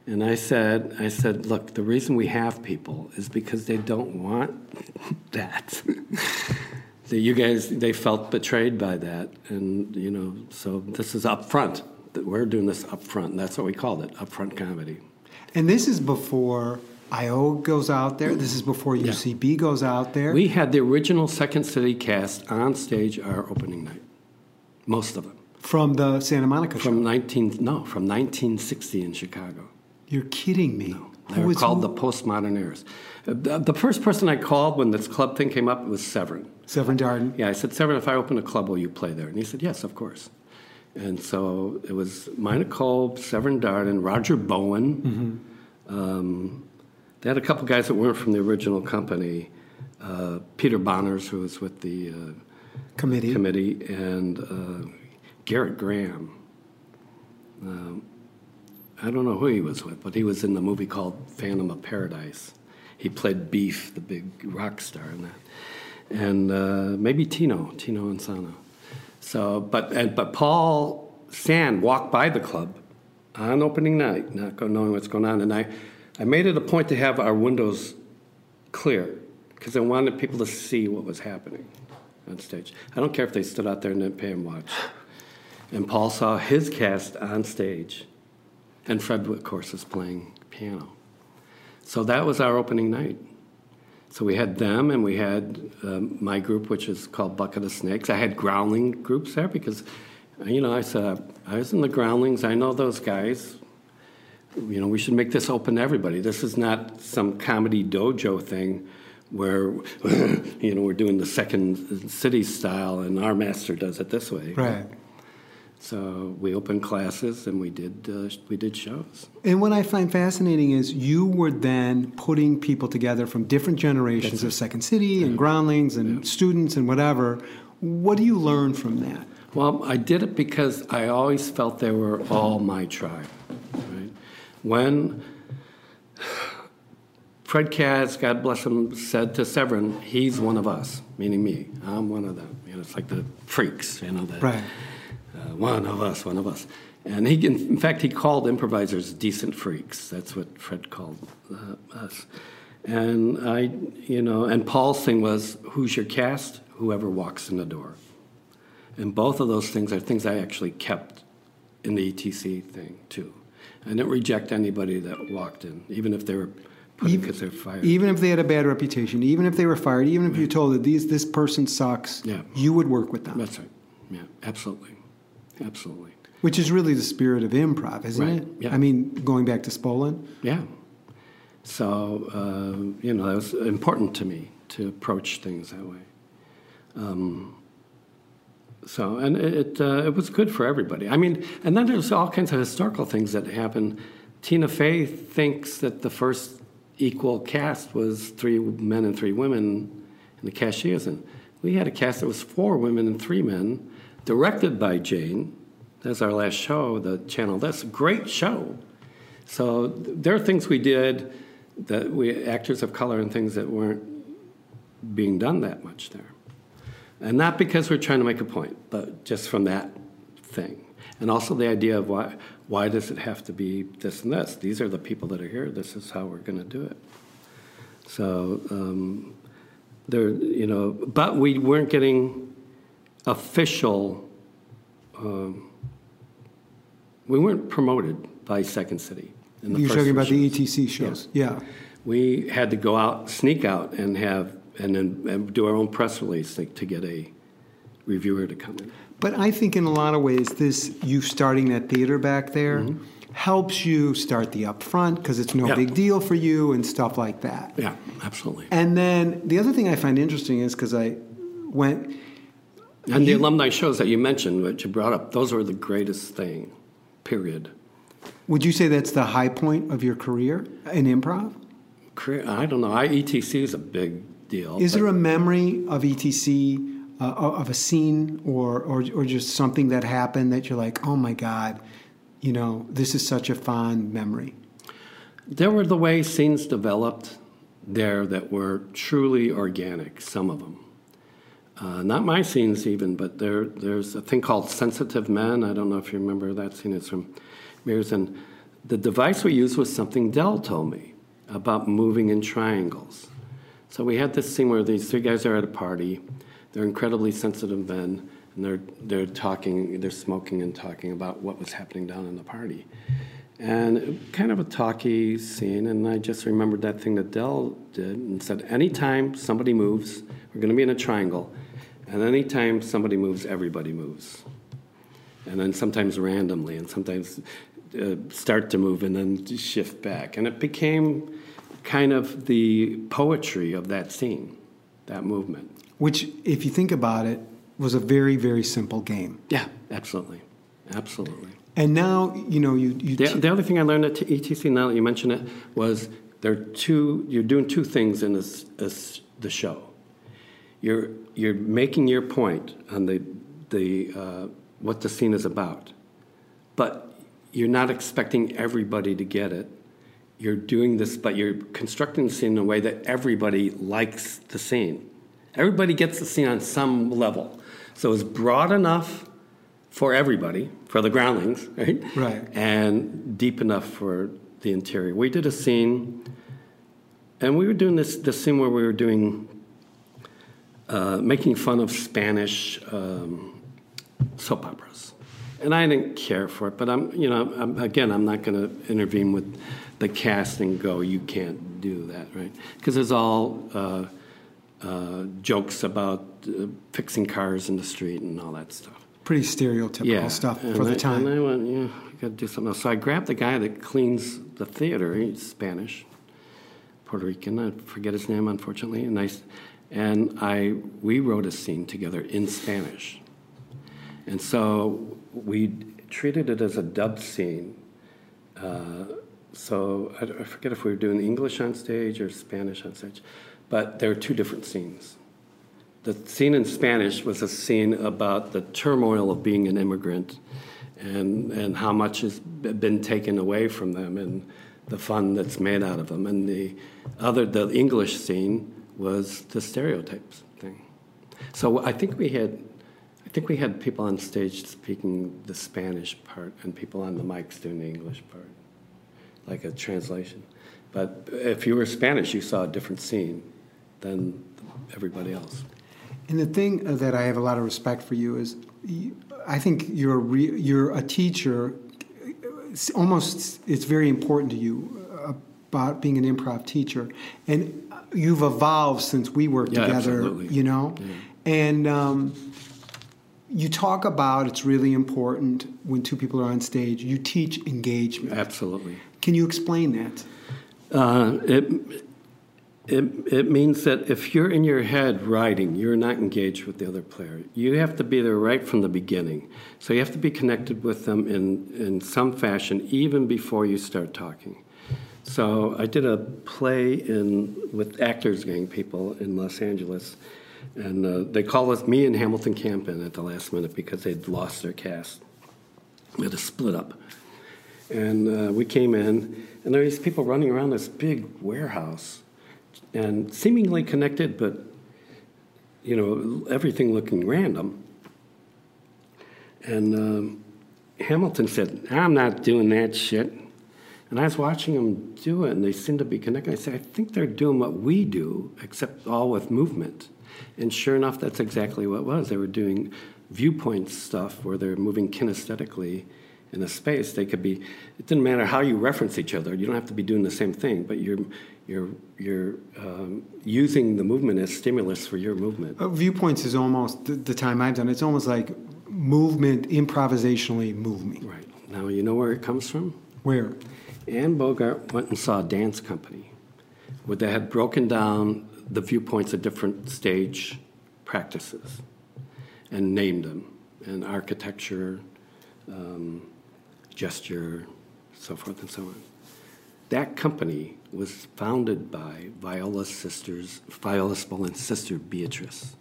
and I said, I said, look, the reason we have people is because they don't want that. that you guys, they felt betrayed by that. And, you know, so this is up front. We're doing this up front. That's what we called it, upfront comedy. And this is before IO goes out there. This is before UCB goes out there. We had the original Second City cast on stage our opening night, most of them. from the Santa Monica show. From 19, no, from 1960 in Chicago. You're kidding me. They Who were called the Postmodern. Uh, The, the first person I called when this club thing came up was Severn. Severn Darden. Yeah, I said, Severn, if I open a club, will you play there? And he said, yes, of course. And so it was Mina Kolb, Severn Darden, Roger Bowen. Um, they had a couple guys that weren't from the original company. Uh, Peter Bonerz, who was with the uh, Committee. committee, and uh, Gerrit Graham. Um, I don't know who he was with, but he was in the movie called Phantom of Paradise. He played Beef, the big rock star in that, and uh, maybe Tino, Tino Insana. So, but and, but Paul Sand walked by the club on opening night, not knowing what's going on, and I, I made it a point to have our windows clear because I wanted people to see what was happening on stage. I don't care if they stood out there and didn't pay him watch. And Paul saw his cast on stage, and Fred, of course, was playing piano. So that was our opening night. So we had them, and we had um, my group, which is called Bucket of Snakes. I had growling groups there because, you know, I said I was in the groundlings. I know those guys. You know, we should make this open to everybody. This is not some comedy dojo thing where, you know, we're doing the second city style, and our master does it this way. Right. So we opened classes and we did uh, we did shows. And what I find fascinating is you were then putting people together from different generations of Second City and Groundlings and students and whatever. What do you learn from that? Well, I did it because I always felt they were all my tribe. Right? When Fred Kaz, God bless him, said to Severn, "He's one of us," meaning me. I'm one of them. You know, it's like the freaks, you know, the, Right. Uh, one of us, one of us. And he, in, fact, he called improvisers decent freaks. That's what Fred called uh, us. And I, you know, and Paul's thing was, "Who's your cast? Whoever walks in the door." And both of those things are things I actually kept in the ETC thing too. I didn't reject anybody that walked in, even if they were because they're fired. Even if they had a bad reputation, even if they were fired, even if you told that these this person sucks, Yeah. you would work with them. That's right. Yeah, absolutely, absolutely. Which is really the spirit of improv, isn't Right, it? yeah. I mean, going back to Spolin. Yeah. So uh, you know that was important to me to approach things that way. Um, so and it it, uh, it was good for everybody. I mean, and then there's all kinds of historical things that happen. Tina Fey thinks that the first equal cast was three men and three women, and the cast she is in. We had a cast that was four women and three men, directed by Jane. That's our last show, the channel. That's a great show. So there are things we did that we actors of color and things that weren't being done that much there. And not because we're trying to make a point, but just from that thing. And also the idea of why why does it have to be this and this? These are the people that are here. This is how we're going to do it. So um, there, you know, but we weren't getting official. Um, we weren't promoted by Second City. In the You're first talking about the shows. ETC shows. Yeah. We had to go out, sneak out, and have and then and do our own press release to, to get a reviewer to come in. But I think in a lot of ways, this you starting that theater back there helps you start the upfront because it's no Mm-hmm. Yeah. big deal for you and stuff like that. Yeah, absolutely. And then the other thing I find interesting is because I went, And the alumni shows that you mentioned, which you brought up, those were the greatest thing. Period. would you say that's the high point of your career in improv? Career, I don't know. I, ETC is a big deal. Is there a memory of ETC, uh, of a scene or, or, or just something that happened that you're like, oh my God, you know, this is such a fond memory? There were the way scenes developed there that were truly organic, some of them. Uh, not my scenes even, but there, there's a thing called Sensitive Men. I don't know if you remember that scene. It's from Mears. And the device we used was something Del told me about moving in triangles. So we had this scene where these three guys are at a party. They're incredibly sensitive men, and they're, they're talking, they're smoking and talking about what was happening down in the party. And kind of a talky scene, and I just remembered that thing that Del did and said, anytime somebody moves, we're going to be in a triangle, and anytime somebody moves, everybody moves. And then sometimes randomly, and sometimes uh, start to move and then shift back. And it became kind of the poetry of that scene, that movement. Which, if you think about it, was a very, very simple game. Yeah, absolutely. Absolutely. And now, you know, you, you The, te- the other thing I learned at ETC, now that you mention it, was there are two. You're doing two things in this, this the show. You're you're making your point on the the uh, what the scene is about, but you're not expecting everybody to get it. You're doing this, but you're constructing the scene in a way that everybody likes the scene. Everybody gets the scene on some level, so it's broad enough for everybody, for the groundlings, right? Right. And deep enough for the interior. We did a scene, and we were doing this this scene where we were doing uh, making fun of Spanish um, soap operas, and I didn't care for it. But I'm, you know, I'm, again, I'm not going to intervene with the cast and go, "You can't do that," right? Because it's all. Uh, uh, jokes about uh, fixing cars in the street and all that stuff pretty stereotypical stuff and for the time. And I went, yeah, you got to do something else. So I grabbed the guy that cleans the theater. He's Spanish, Puerto Rican. I forget his name, unfortunately. And I, and I, we wrote a scene together in Spanish. And so we treated it as a dub scene. Uh, so I, I forget if we were doing English on stage or Spanish on stage, but there were two different scenes. The scene in Spanish was a scene about the turmoil of being an immigrant and, and how much has been taken away from them and the fun that's made out of them. And the other, the English scene was the stereotypes thing. So I think we had, I think we had people on stage speaking the Spanish part and people on the mics doing the English part, like a translation. But if you were Spanish, you saw a different scene than everybody else. And the thing uh, that I have a lot of respect for you is, I think you're a re, you're a teacher. It's almost, it's very important to you uh, about being an improv teacher, and you've evolved since we worked Yeah, together. absolutely. You know, and um, you talk about it's really important when two people are on stage. You teach engagement. Absolutely. Can you explain that? Uh, it, it, it means that if you're in your head writing, you're not engaged with the other player. You have to be there right from the beginning. So you have to be connected with them in, in some fashion, even before you start talking. So I did a play in with Actors Gang people in Los Angeles, and uh, they called us me and Hamilton Camp in at the last minute because they'd lost their cast. We had to split up. And uh, we came in, and there were these people running around this big warehouse, and seemingly connected, but you know everything looking random. And um, Hamilton said, "I'm not doing that shit." And I was watching them do it, and they seemed to be connected. I said, "I think they're doing what we do, except all with movement." And sure enough, that's exactly what it was. They were doing viewpoint stuff where they're moving kinesthetically in a space. They could be. It didn't matter how you reference each other. You don't have to be doing the same thing, but you're you're you're um, using the movement as stimulus for your movement. Uh, viewpoints is almost the, the time I've done. It's almost like movement, improvisationally moving. Right now, you know where it comes from. Where? Anne Bogart went and saw a dance company where they had broken down the viewpoints of different stage practices and named them, and architecture, um, gesture, so forth and so on. That company was founded by Viola's sisters, Viola Spolin's sister Beatrice.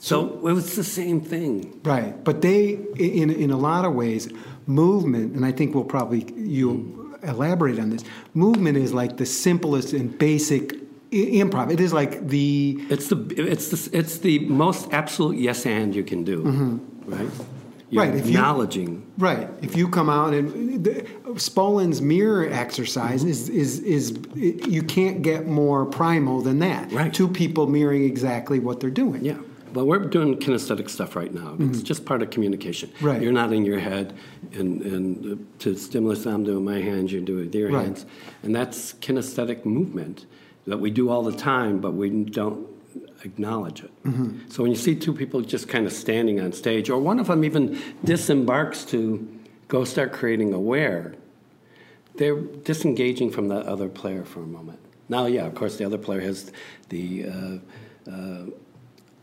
So it was the same thing. Right, but they, in in a lot of ways, movement, and I think we'll probably you elaborate on this. Movement is like the simplest and basic i- improv. It is like the It's the it's the it's the most absolute yes and you can do, right? You're Mm-hmm. Right, if you- acknowledging. right. If you come out and the, Spolin's mirror exercise is, is is you can't get more primal than that. Right. Two people mirroring exactly what they're doing. Yeah. Well, we're doing kinesthetic stuff right now. It's just part of communication. Mm-hmm. Right. You're not in your head, and, and to stimulus, I'm doing my hands, you're doing with your Right. hands. And that's kinesthetic movement that we do all the time, but we don't acknowledge it. Mm-hmm. So when you see two people just kind of standing on stage, or one of them even disembarks to go start creating aware, they're disengaging from the other player for a moment. Now, yeah, of course, the other player has the uh, uh,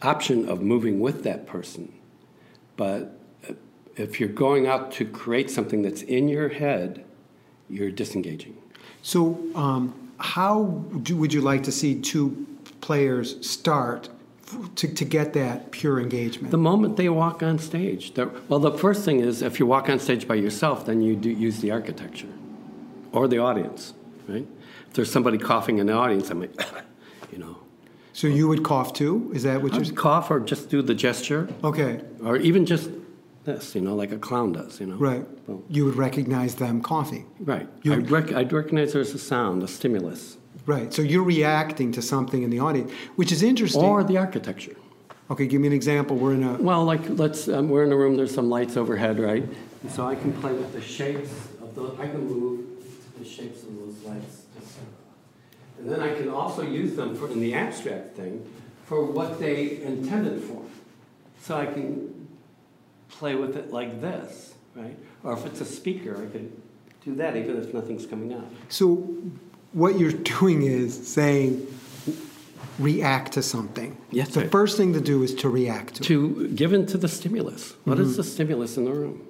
option of moving with that person. But if you're going out to create something that's in your head, you're disengaging. So, um, how do, would you like to see two players start f- to, to get that pure engagement? The moment they walk on stage, well, the first thing is if you walk on stage by yourself, then you do use the architecture or the audience, right? If there's somebody coughing in the audience, I'm like, you know, so you would cough too? Is that what you're? just cough or just do the gesture, Okay, or even just this, you know, like a clown does, you know. right. Boom. You would recognize them coughing. Right. You- I'd, rec- I'd recognize there's a sound, a stimulus, Right. So you're reacting to something in the audience, which is interesting. or the architecture. okay, give me an example. We're in a. Well, like let's um, we're in a room. There's some lights overhead, right? And so I can play with the shapes of the. I can move the shapes of those lights, just, and then I can also use them for in the abstract thing for what they intended for. So I can play with it like this, right? Or if it's a speaker, I could do that even if nothing's coming out. So what you're doing is saying react to something. Yes, The right. first thing to do is to react to. it. to give in to the stimulus. What is the stimulus in the room?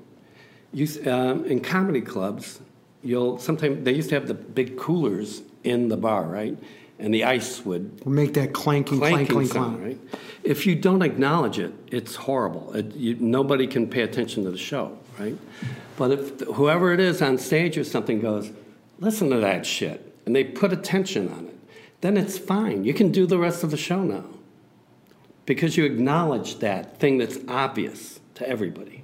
You, um, in comedy clubs, you'll sometimes they used to have the big coolers in the bar, right? And the ice would Make that clanking, clank, clanking clank, sound, clank. right? If you don't acknowledge it, it's horrible. It, you, nobody can pay attention to the show, right? But if whoever it is on stage or something goes, listen to that shit, and they put attention on it, then it's fine. You can do the rest of the show now because you acknowledge that thing that's obvious to everybody.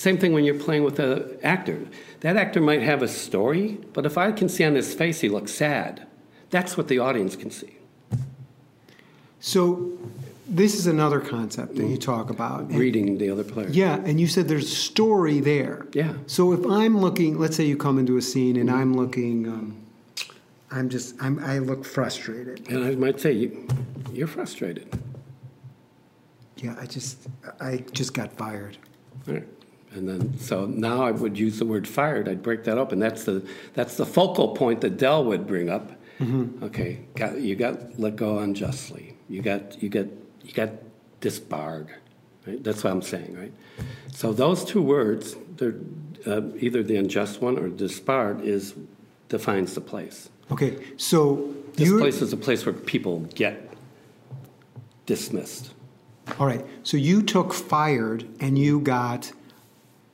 Same thing when you're playing with an actor. That actor might have a story, but if I can see on his face he looks sad, that's what the audience can see. So this is another concept that you talk about. Reading the other player. yeah, and you said there's story there. Yeah. So if I'm looking, let's say you come into a scene and I'm looking, um, I'm just, I'm, I look frustrated. And I might say, you, you're frustrated. Yeah, I just, I just got fired. Right. And then, so now I would use the word fired. I'd break that up, and that's the that's the focal point that Del would bring up. Okay, got, you got let go unjustly. You got you got you got disbarred. Right? That's what I'm saying, right? So those two words, they're uh, either the unjust one or disbarred, is defines the place. Okay, so This place is a place where people get dismissed. all right, so you took fired and you got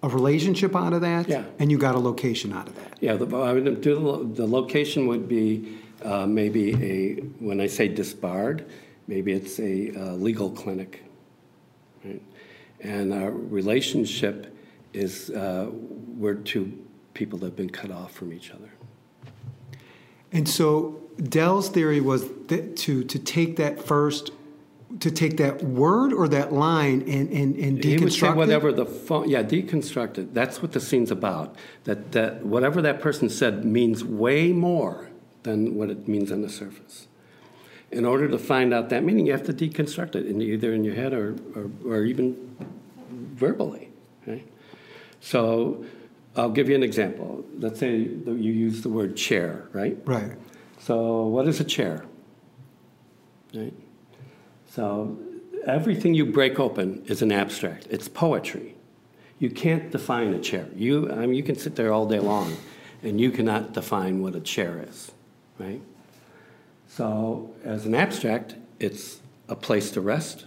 a relationship out of that? Yeah. And you got a location out of that? Yeah, the, I would do the, the location would be uh, maybe a, when I say disbarred, maybe it's a uh, legal clinic. Right? And our relationship is, uh, we're two people that have been cut off from each other. And so Del's theory was that to to take that first, to take that word or that line and and, and He would say deconstruct it? whatever the phone, yeah, deconstruct it. That's what the scene's about. That, that whatever that person said means way more than what it means on the surface. In order to find out that meaning, you have to deconstruct it, in, either in your head or, or, or even verbally. Right? So I'll give you an example. Let's say that you use the word chair, right? Right. So, what is a chair? Right? So, everything you break open is an abstract. It's poetry. You can't define a chair. You, I mean, you can sit there all day long, and you cannot define what a chair is, right? So, as an abstract, it's a place to rest.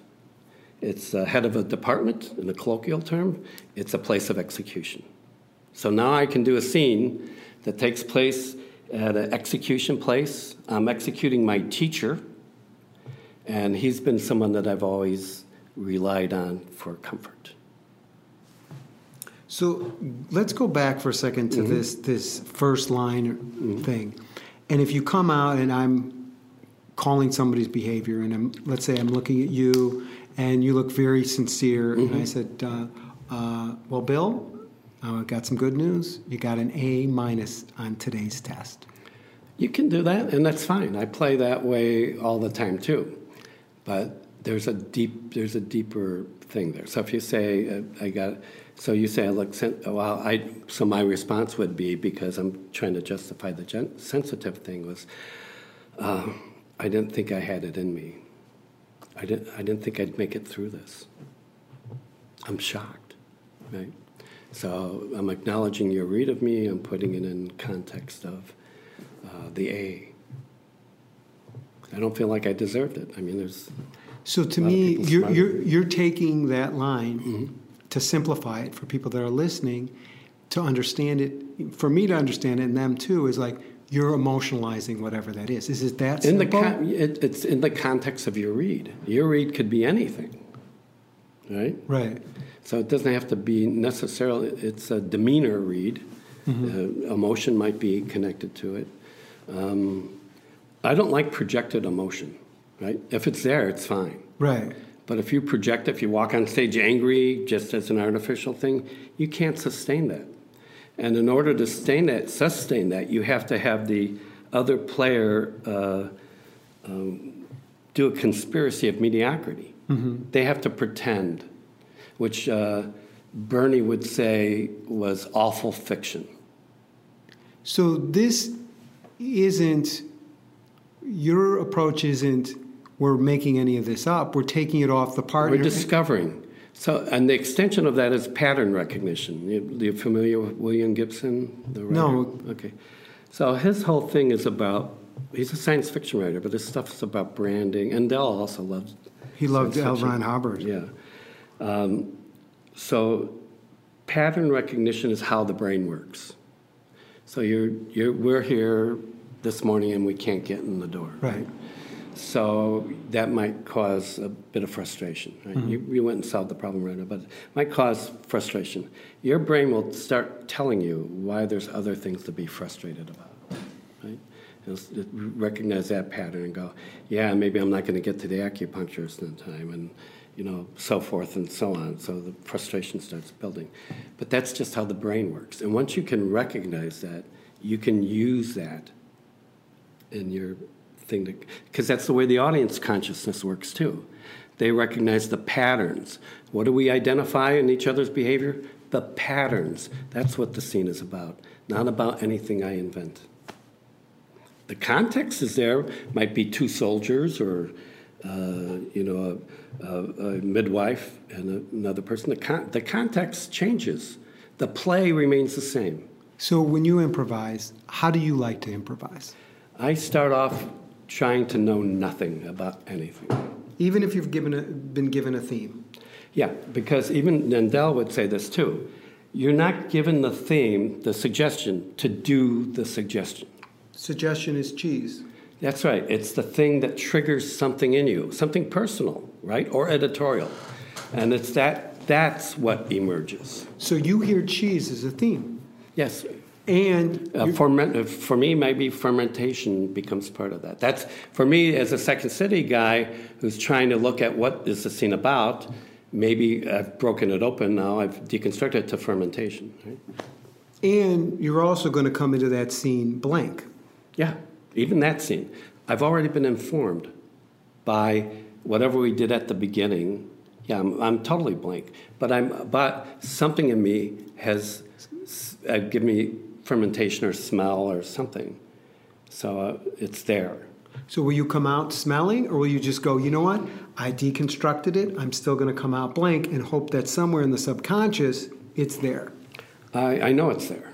It's a head of a department, in a colloquial term. It's a place of execution. So now I can do a scene that takes place at an execution place. I'm executing my teacher, and he's been someone that I've always relied on for comfort. So let's go back for a second to this this first line thing. And if you come out and I'm calling somebody's behavior, and I'm let's say I'm looking at you, and you look very sincere, and I said, uh, uh, "Well, Bill, I got some good news. You got an A minus on today's test." You can do that, and that's fine. I play that way all the time too. But there's a deep, there's a deeper thing there. So if you say, uh, "I got," so you say, "I look," sen- well, I. So my response would be because I'm trying to justify the gen- sensitive thing was, uh, I didn't think I had it in me. I didn't. I didn't think I'd make it through this. I'm shocked, right? So I'm acknowledging your read of me. I'm putting it in context of uh, the A. I don't feel like I deserved it. I mean, there's So to A lot of me, you're, you're, you're taking that line Mm-hmm. to simplify it for people that are listening to understand it. For me to understand it, and them too, is like you're emotionalizing whatever that is. Is it that simple? in the con- it, it's in the context of your read. Your read could be anything, right? right. So it doesn't have to be necessarily. It's a demeanor read. Uh, emotion might be connected to it. Um, I don't like projected emotion, right? If it's there, it's fine. Right. But if you project, if you walk on stage angry just as an artificial thing, you can't sustain that. And in order to sustain that, sustain that, you have to have the other player uh, um, do a conspiracy of mediocrity. They have to pretend, which uh, Bernie would say was awful fiction. So this isn't your approach. Isn't we're making any of this up. We're taking it off the partner. We're discovering. So, and the extension of that is pattern recognition. You, you familiar with William Gibson, the writer? No. Okay. So his whole thing is about. He's a science fiction writer, but his stuff is about branding. And Del also loves. he loved science L. Ron Hubbard. Yeah. Um, so pattern recognition is how the brain works. So you're, you're, we're here this morning and we can't get in the door. Right. So that might cause a bit of frustration. Right? Mm-hmm. You, you went and solved the problem right now, but it might cause frustration. Your brain will start telling you why there's other things to be frustrated about. Right? It'll it recognize that pattern and go, yeah, maybe I'm not going to get to the acupuncturist in time, and you know, so forth and so on. So the frustration starts building. But that's just how the brain works. And once you can recognize that, you can use that in your thing because that's the way the audience consciousness works too. They recognize the patterns. What do we identify in each other's behavior? The patterns. That's what the scene is about not about anything i invent the context is there. Might be two soldiers or uh, you know a, a, a midwife and a, another person. The, con- the context changes. The play remains the same. So when you improvise, how do you like to improvise? I start off trying to know nothing about anything. Even if you've given a, been given a theme. Yeah, because even Nandel would say this too. You're not given the theme, the suggestion, to do the suggestion. Suggestion is cheese. That's right. It's the thing that triggers something in you, something personal, right? Or editorial. And it's that that's what emerges. So you hear cheese as a theme. Yes. And Uh, ferment, uh, for me, maybe fermentation becomes part of that. That's for me as a Second City guy who's trying to look at what is the scene about. Maybe I've broken it open now. I've deconstructed it to fermentation. Right? and you're also going to come into that scene blank. Yeah, even that scene. I've already been informed by whatever we did at the beginning. Yeah, I'm, I'm totally blank, but I'm but something in me has uh, given me fermentation or smell or something. So uh, it's there. So will you come out smelling, or will you just go, you know what? I deconstructed it. I'm still going to come out blank and hope that somewhere in the subconscious it's there. I, I know it's there.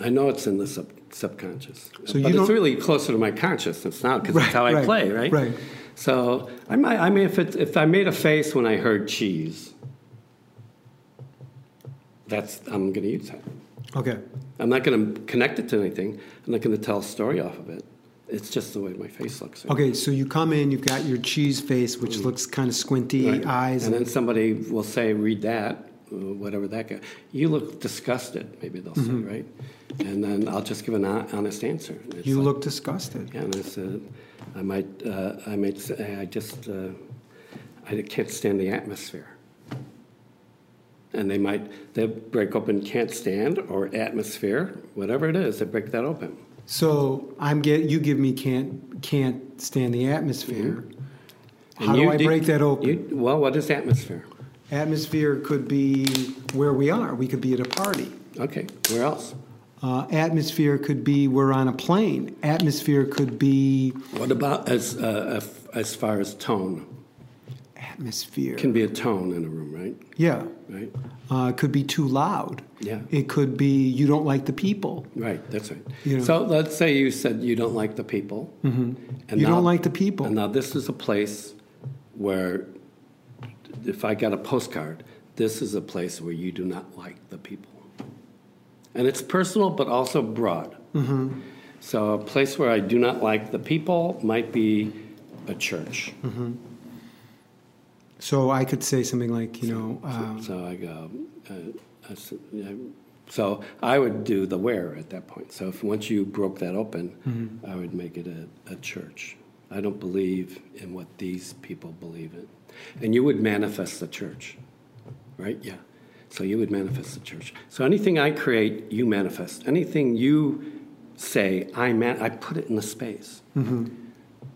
I know it's in the sub, subconscious. So but you it's really closer to my consciousness now because Right, that's how I right, play, right? right. So I might, I mean, if it, if I made a face when I heard cheese, that's I'm going to use that. Okay. I'm not going to connect it to anything. I'm not going to tell a story off of it. It's just the way my face looks. Okay. So you come in, you've got your cheese face, which looks kind of squinty Right. eyes. And then somebody will say, "Read that." uh, Whatever that guy, you look disgusted. Maybe they'll say, right? And then I'll just give an honest answer. It's Mm-hmm. you like- look disgusted. Yeah, and I said, I might, uh, I might say, I just, uh, I can't stand the atmosphere. And they might, they break open can't stand or atmosphere, whatever it is, they break that open. So I'm get you give me can't can't stand the atmosphere. And How do I break that open? you- well, what is atmosphere? Atmosphere could be where we are. We could be at a party. Okay, where else? Uh, atmosphere could be we're on a plane. Atmosphere could be What about as, uh, as- as far as tone? Atmosphere. Can be a tone in a room, right? yeah. Right? Uh, it could be too loud. Yeah. It could be you don't like the people. Right, that's right. You know. So let's say you said you don't like the people. Mm-hmm. And You now- don't like the people. And now this is a place where, if I got a postcard, this is a place where you do not like the people. And it's personal, but also broad. Mm-hmm. So a place where I do not like the people might be a church. So I could say something like, you know, um, So I go, uh, s- so I would do the where at that point. So if once you broke that open, Mm-hmm. I would make it a, a church. I don't believe in what these people believe in. And you would manifest the church, right? Yeah. So you would manifest the church. So anything I create, you manifest. Anything you say, I man, I put it in the space. Mm-hmm.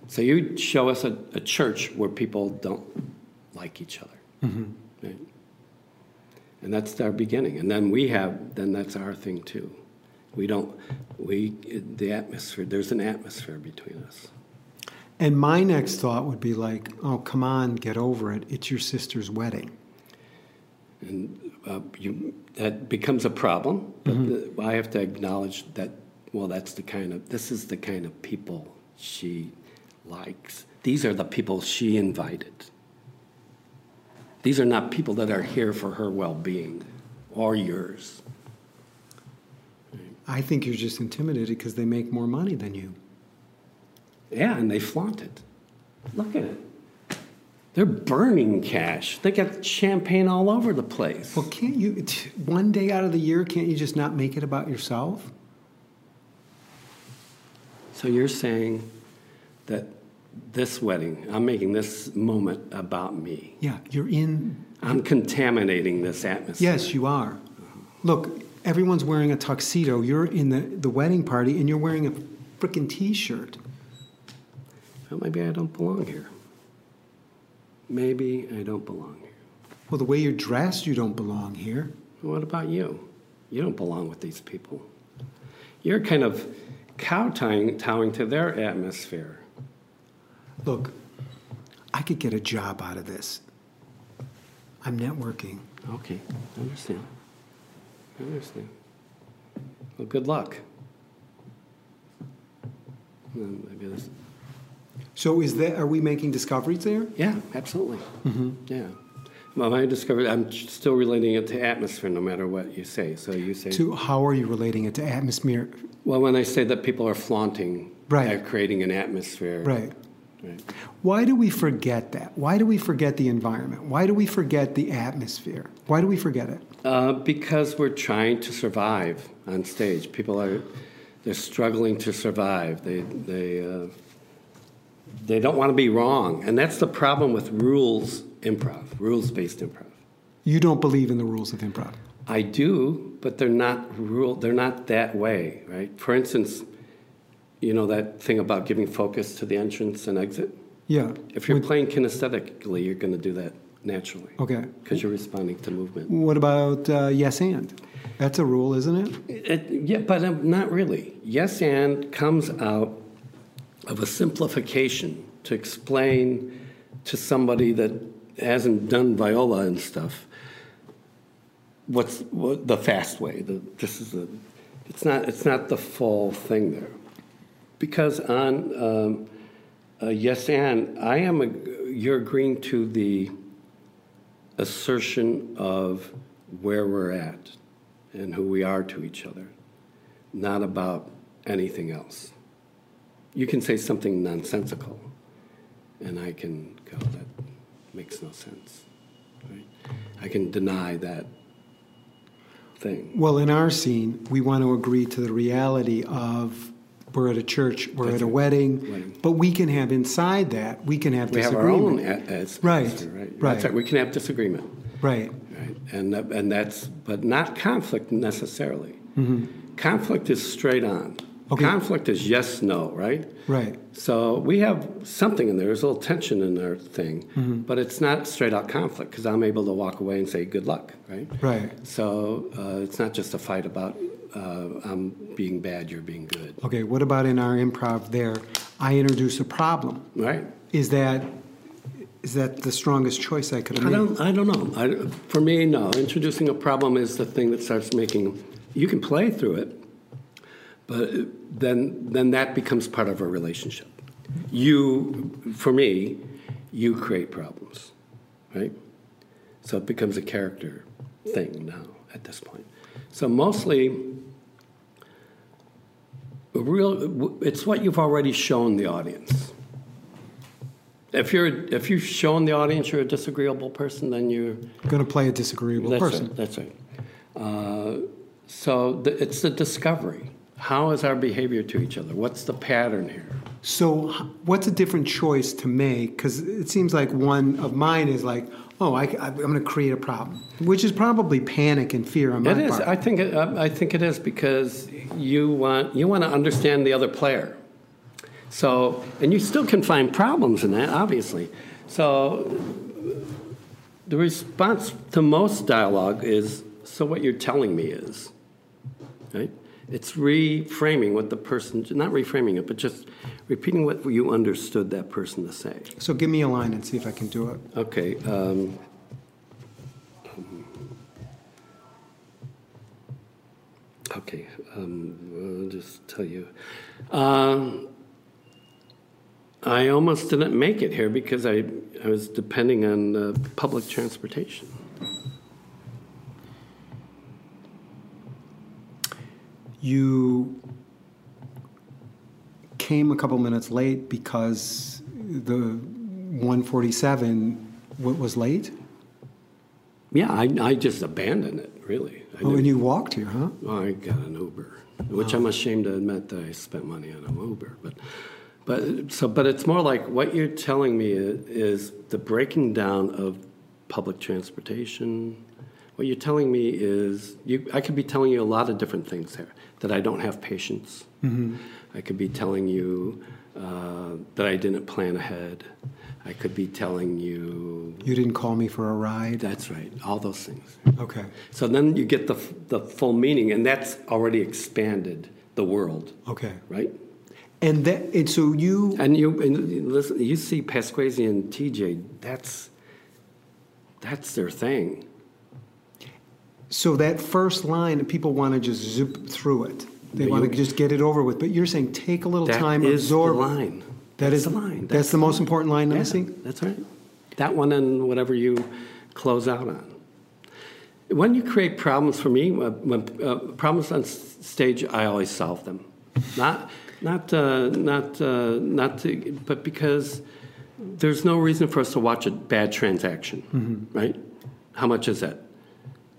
So you show us a, a church where people don't like each other. Mm-hmm. Right? And that's our beginning. And then we have, then that's our thing too. We don't, we, the atmosphere, there's an atmosphere between us. and my next thought would be like, oh, come on, get over it. It's your sister's wedding. And uh, you, that becomes a problem. But the, I have to acknowledge that, well, that's the kind of, this is the kind of people she likes. These are the people she invited. These are not people that are here for her well being or yours. I think you're just intimidated because they make more money than you. Yeah, and they flaunt it. Look at it. They're burning cash. They got champagne all over the place. Well, can't you, one day out of the year, can't you just not make it about yourself? So you're saying that this wedding, I'm making this moment about me. Yeah, you're in. I'm contaminating this atmosphere. Yes, you are. Look, everyone's wearing a tuxedo. You're in the, the wedding party and you're wearing a freaking t shirt. Well, maybe I don't belong here. Maybe I don't belong here. Well, the way you're dressed, you don't belong here. What about you? You don't belong with these people. You're kind of kowtowing towing to their atmosphere. Look, I could get a job out of this. I'm networking. Okay, I understand. I understand. Well, good luck. Maybe this- So, is that, are we making discoveries there? Yeah, absolutely. Mm-hmm. Yeah. Well, I discovered I'm still relating it to atmosphere, no matter what you say. So you say, To how are you relating it to atmosphere? well, when I say that people are flaunting, Right. creating an atmosphere. Right. Right. Why do we forget that? Why do we forget the environment? Why do we forget the atmosphere? Why do we forget it? Uh, because we're trying to survive on stage. People are they're struggling to survive. They they uh, they don't want to be wrong, and that's the problem with rules improv, rules based improv. You don't believe in the rules of improv. I do, but they're not rule. They're not that way, right? For instance, you know that thing about giving focus to the entrance and exit. Yeah. If you're Would- playing kinesthetically, you're going to do that naturally Okay. because you're responding to movement. What about uh, yes and? That's a rule, isn't it? It, yeah, but um, not really. Yes and comes out of a simplification to explain to somebody that hasn't done Viola and stuff what's what, the fast way. The, this is the. It's not. It's not the full thing there, because on um, uh, yes and I am. A, you're agreeing to the assertion of where we're at and who we are to each other, not about anything else. You can say something nonsensical, and I can go, that makes no sense. Right? I can deny that thing. Well, in our scene, we want to agree to the reality of we're at a church, we're That's at a wedding, Wedding. but we can have inside that, we can have We have our own disagreement. as- Right, right? right. That's right. We can have disagreement. Right. Right, and that- and that's but not conflict necessarily. Conflict is straight on. Mm-hmm. Okay. Conflict is yes no, right? Right. So we have something in there. There's a little tension in our thing, Mm-hmm. but it's not straight out conflict because I'm able to walk away and say good luck, right? Right. So uh, it's not just a fight about uh, I'm being bad, you're being good, Okay, what about in our improv there? I introduce a problem. right? Is that is that the strongest choice I could have I made? don't. I don't know. I, for me, no. Introducing a problem is the thing that starts making. You can play through it, but then then that becomes part of a relationship. You, for me, you create problems, right? So it becomes a character thing now at this point. So mostly, real. It's what you've already shown the audience. If you're if you've shown the audience you're a disagreeable person, then you're going to play a disagreeable that's person. Right, that's right. Uh, so the, it's the discovery. How is our behavior to each other? What's the pattern here? So, what's a different choice to make? Because it seems like one of mine is like, oh, I, am going to create a problem, which is probably panic and fear on my It is. part. I think. It, uh, I think it is because you want you want to understand the other player. So, and you still can find problems in that, obviously. So, the response to most dialogue is, "So what you're telling me is," right? It's reframing what the person, not reframing it, but just repeating what you understood that person to say. so, give me a line and see if I can do it. Okay. Um, okay. Um, I'll just tell you. Um, I almost didn't make it here because I, I was depending on uh, public transportation. you came a couple minutes late because the 147 wa- was late. Yeah, I, I just abandoned it, really. I Oh, and you walked here, huh? Well, I got an Uber, which I'm oh. ashamed to admit that I spent money on an Uber. But, but so, but it's more like what you're telling me is, is the breaking down of public transportation. What you're telling me is, you, I could be telling you a lot of different things there. That I don't have patience. Mm-hmm. I could be telling you uh, that I didn't plan ahead. I could be telling you You didn't call me for a ride. that's right. All those things. Okay. So then you get the, the full meaning, and that's already expanded the world, Okay. right? And that and so you And you and listen, you see Pasquesi and TJ. That's that's their thing. so that first line people want to just zip through it. They want to just get it over with. But you're saying take a little that time, is absorb. The line. That is the line. That's, that's the, the most line. important line yeah, missing. That's right. That one and whatever you close out on. When you create problems for me, uh, when uh, problems on stage, I always solve them. Not, not, uh, not, uh, not, to, but because there's no reason for us to watch a bad transaction, mm-hmm. right? How much is that?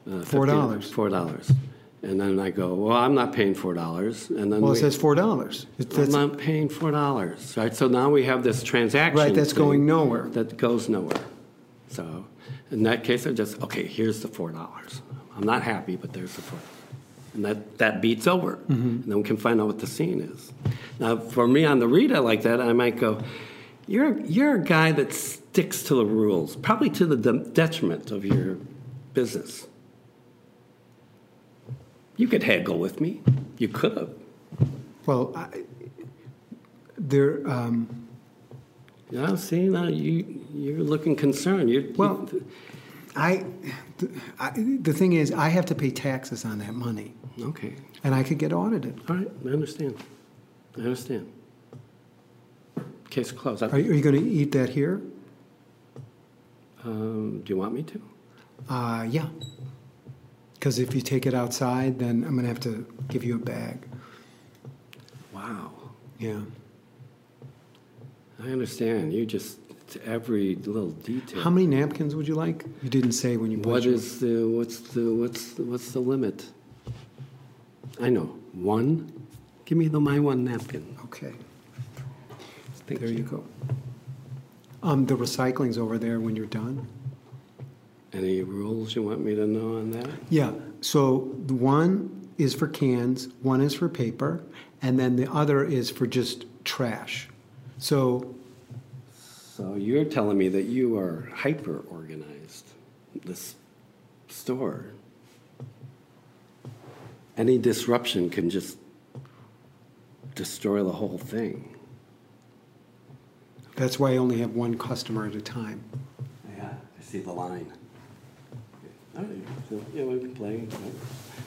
Uh, $4. $4. And then I go, well, I'm not paying four dollars. And then Well, it we- says four dollars. I'm not paying four dollars, right? So now we have this transaction. Right, that's going nowhere. That goes nowhere. So in that case, I just okay. Here's the four dollars. I'm not happy, but there's the four. And that, that beats over. Mm-hmm. And then we can find out what the scene is. Now, for me on the reader like that, I might go, you're, you're a guy that sticks to the rules, probably to the de- detriment of your business. You could haggle with me. You could have. well, I, there. Um, Yeah, see, now you, you're looking concerned. You, Well- you- I, the, I, the thing is, I have to pay taxes on that money, okay. and I could get audited. All right, I understand. I understand. Case closed. Are you, are you going to eat that here? Um, do you want me to? Uh, yeah. Because if you take it outside, then I'm going to have to give you a bag. Wow. Yeah. I understand. You just, every little detail. How many napkins would you like? You didn't say when you bought What the, what's the, what's, the- what's the limit? I know. One? Give me the my one napkin. Okay. Thank There you go. Um, the recycling's over there when you're done. Any rules you want me to know on that? Yeah. So one is for cans, one is for paper, and then the other is for just trash. So So you're telling me that you are hyper organized, this store. Any disruption can just destroy the whole thing. that's why I only have one customer at a time. Yeah, I see the line. So, yeah, we can play.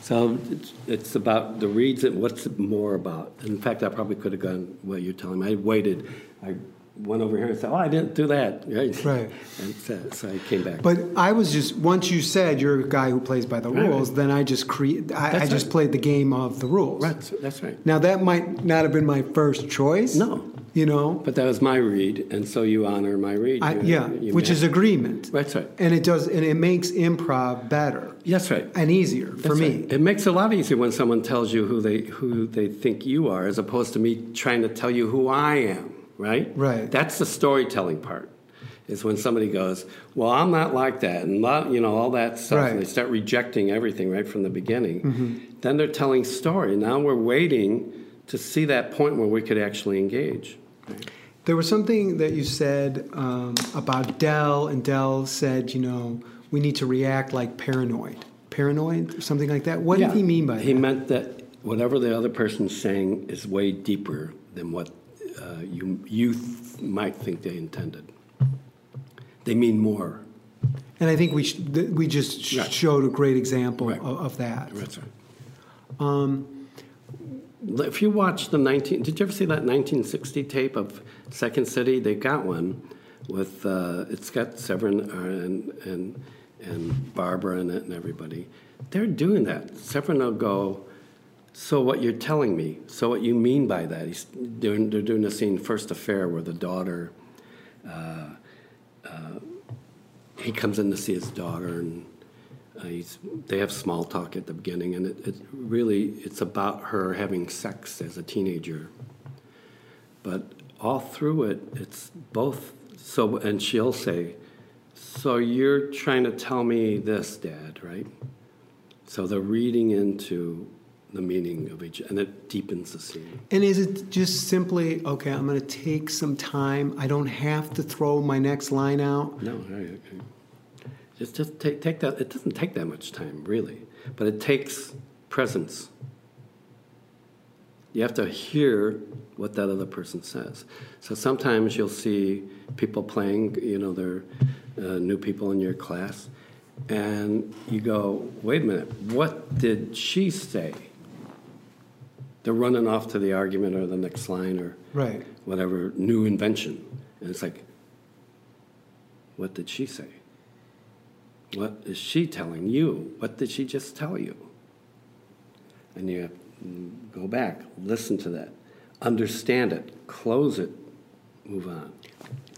So it's, it's about the reads and what's it more about? In fact, I probably could have gone what you're telling me. I waited. I went over here and said, "Oh, I didn't do that." Right. Right. And so, so I came back. But I was just once you said you're a guy who plays by the Right. rules, then I just create. I, I just right. played the game of the rules. Right, that's right. Now that might not have been my first choice. No. You know. But that was my read, and so you honor my read. I, You- yeah, you which is agreement. That's right. And it does, and it makes improv better That's right. and easier for That's me. right. It makes it a lot easier when someone tells you who they who they think you are, as opposed to me trying to tell you who I am. Right. Right. That's the storytelling part. Is when somebody goes, "Well, I'm not like that," and you know all that stuff, Right. Mm-hmm. and they start rejecting everything right from the beginning. Then they're telling story. Now we're waiting to see that point where we could actually engage. There was something that you said um, about Del, and Del said, you know, we need to react like paranoid. Paranoid, or something like that. What Yeah. did he mean by He that? He meant that whatever the other person's saying is way deeper than what uh, you you th- might think they intended. They mean more. And I think we sh- th- we just sh- Right. showed a great example Right. of, of that. That's right. Um, if you watch the 19, did you ever see that 1960 tape of Second City? They got one with, uh, it's got Severn uh, and, and, and Barbara in it and everybody. They're doing that. Severn will go, So what you're telling me? So what you mean by that? He's doing. They're doing a scene, first affair, where the daughter. Uh, uh, he comes in to see his daughter, and uh, he's, they have small talk at the beginning, and it, it really it's about her having sex as a teenager. But all through it, it's both. So and she'll say, "So you're trying to tell me this, Dad, right?" So they're reading into the meaning of each, and it deepens the scene. And is it just simply, okay, I'm going to take some time. I don't have to throw my next line out. No, I- I- just just take take that. It doesn't take that much time, really, but it takes presence. You have to hear what that other person says. So sometimes you'll see people playing, you know, they're uh, new people in your class, and you go, wait a minute, what did she say? They're running off to the argument or the next line or Right. whatever new invention. And it's like, what did she say? What is she telling you? What did she just tell you? And you have to go back, listen to that, understand it, close it, move on.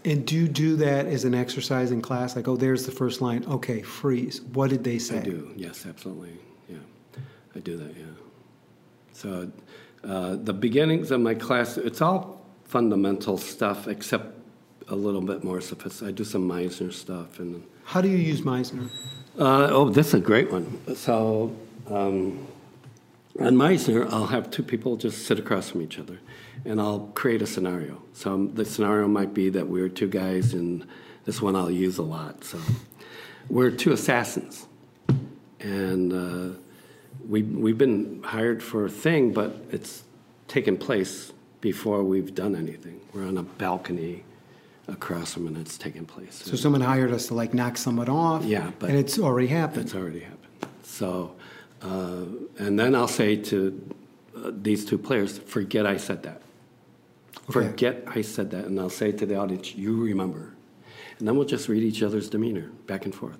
And do you do that as an exercise in class? Like, oh, there's the first line. Okay, freeze. What did they say? I do, yes, absolutely. Yeah, I do that, yeah. So uh, the beginnings of my class, it's all fundamental stuff except a little bit more sophisticated. I do some Meisner stuff and How do you use Meisner? Uh, oh, this is a great one. So, um, on Meisner, I'll have two people just sit across from each other, and I'll create a scenario. So um, the scenario might be that we're two guys, and this one I'll use a lot. So we're two assassins, and uh, we we've been hired for a thing, but it's taken place before we've done anything. We're on a balcony across from, and it's taken place. So someone hired us to like knock someone off. Yeah, but- and it's already happened. It's already happened. So, uh, and then I'll say to uh, these two players, forget I said that. Okay. Forget I said that. And I'll say to the audience, you remember. And then we'll just read each other's demeanor back and forth.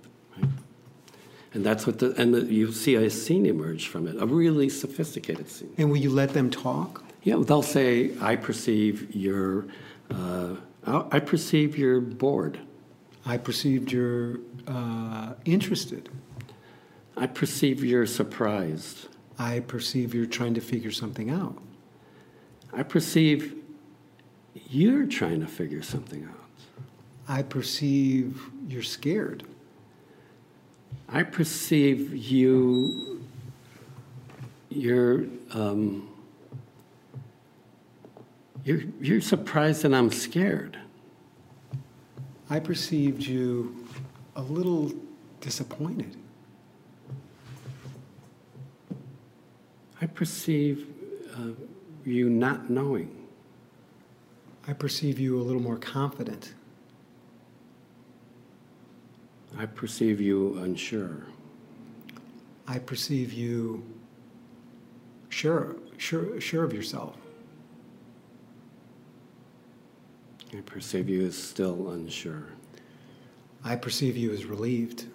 And that's what the, and the, you see a scene emerge from it, a really sophisticated scene. And will you let them talk? Yeah, they'll say, I perceive you're, uh, I I perceive you're bored. I perceived you're uh, interested. I perceive you're surprised. I perceive you're trying to figure something out. I perceive you're trying to figure something out. I perceive you're scared. I perceive you, you're, um, you're, you're surprised that I'm scared. I perceived you a little disappointed. I perceive uh, you not knowing. I perceive you a little more confident. I perceive you unsure. I perceive you sure, sure, sure of yourself. I perceive you as still unsure. I perceive you as relieved.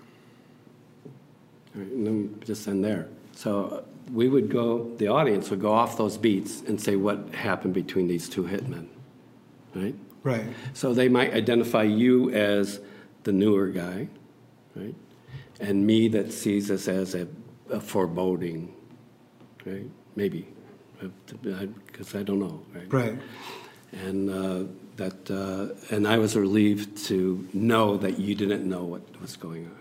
All right, and then just end there. So uh, we would go, the audience would go off those beats and say what happened between these two hitmen, right? Right. So they might identify you as the newer guy, right? And me that sees us as a, a foreboding, right? Maybe, because I don't know, right? Right. And uh, that, uh, and I was relieved to know that you didn't know what was going on.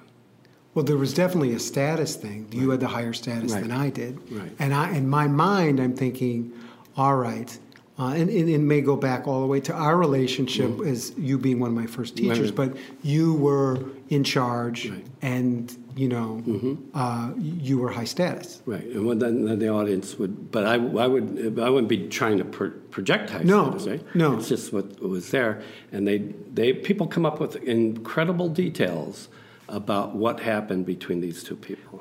Well, there was definitely a status thing. You had the higher status Right. than I did. Right. And I, in my mind, I'm thinking, all right. Uh, and, and it may go back all the way to our relationship as you being one of my first teachers, Mm-hmm. Right. but you were in charge Right. Mm-hmm. and, you know, uh, you were high status. Right, and then, then the audience would, but I, I would, I wouldn't be trying to pro- project high No, status, right? no. It's just what was there, and they, they, people come up with incredible details about what happened between these two people.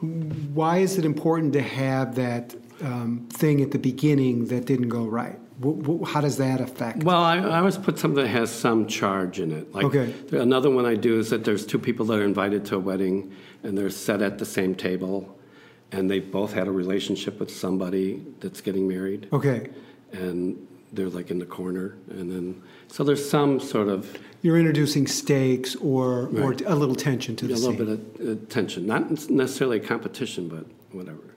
Why is it important to have that um, thing at the beginning that didn't go right? How does that affect? Well, I, I always put something that has some charge in it. Like Okay. another one I do is that there's two people that are invited to a wedding, and they're set at the same table, and they both had a relationship with somebody that's getting married, Okay. and they're like in the corner, and then so there's some sort of You're introducing stakes or, or a little tension to a the a little scene. bit of uh, tension, not necessarily a competition, but whatever.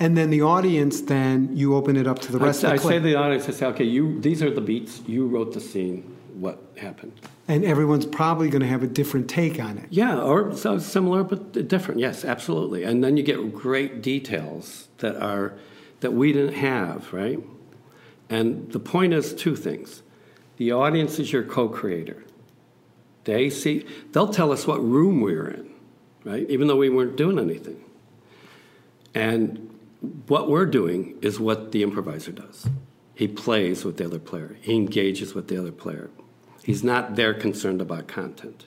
And then the audience, then you open it up to the rest I, of I the say to the audience, I say, okay, you these are the beats. You wrote the scene. What happened? and everyone's probably going to have a different take on it. Yeah, or so similar but different. Yes, absolutely. And then you get great details that are that we didn't have, right? And the point is two things. The audience is your co-creator. They see they'll tell us what room we were in, right? Even though we weren't doing anything. And what we're doing is what the improviser does. He plays with the other player. He engages with the other player. He's not there concerned about content.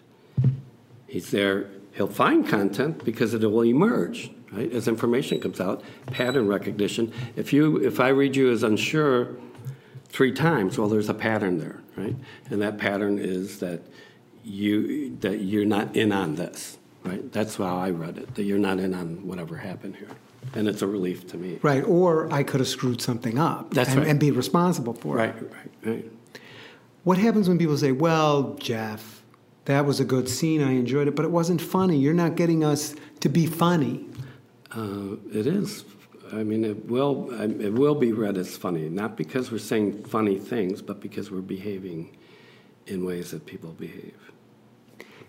He's there. He'll find content because it will emerge, right? As information comes out, pattern recognition. If you, if I read you as unsure three times, well, there's a pattern there, right? And that pattern is that you that you're not in on this, right? That's how I read it. That you're not in on whatever happened here, and it's a relief to me. Right. Or I could have screwed something up That's and, right. and be responsible for it. Right, right, right. What happens when people say, well, Jeff, that was a good scene. I enjoyed it, but it wasn't funny. You're not getting us to be funny. Uh, it is. I mean, it will. It will be read as funny, not because we're saying funny things, but because we're behaving in ways that people behave.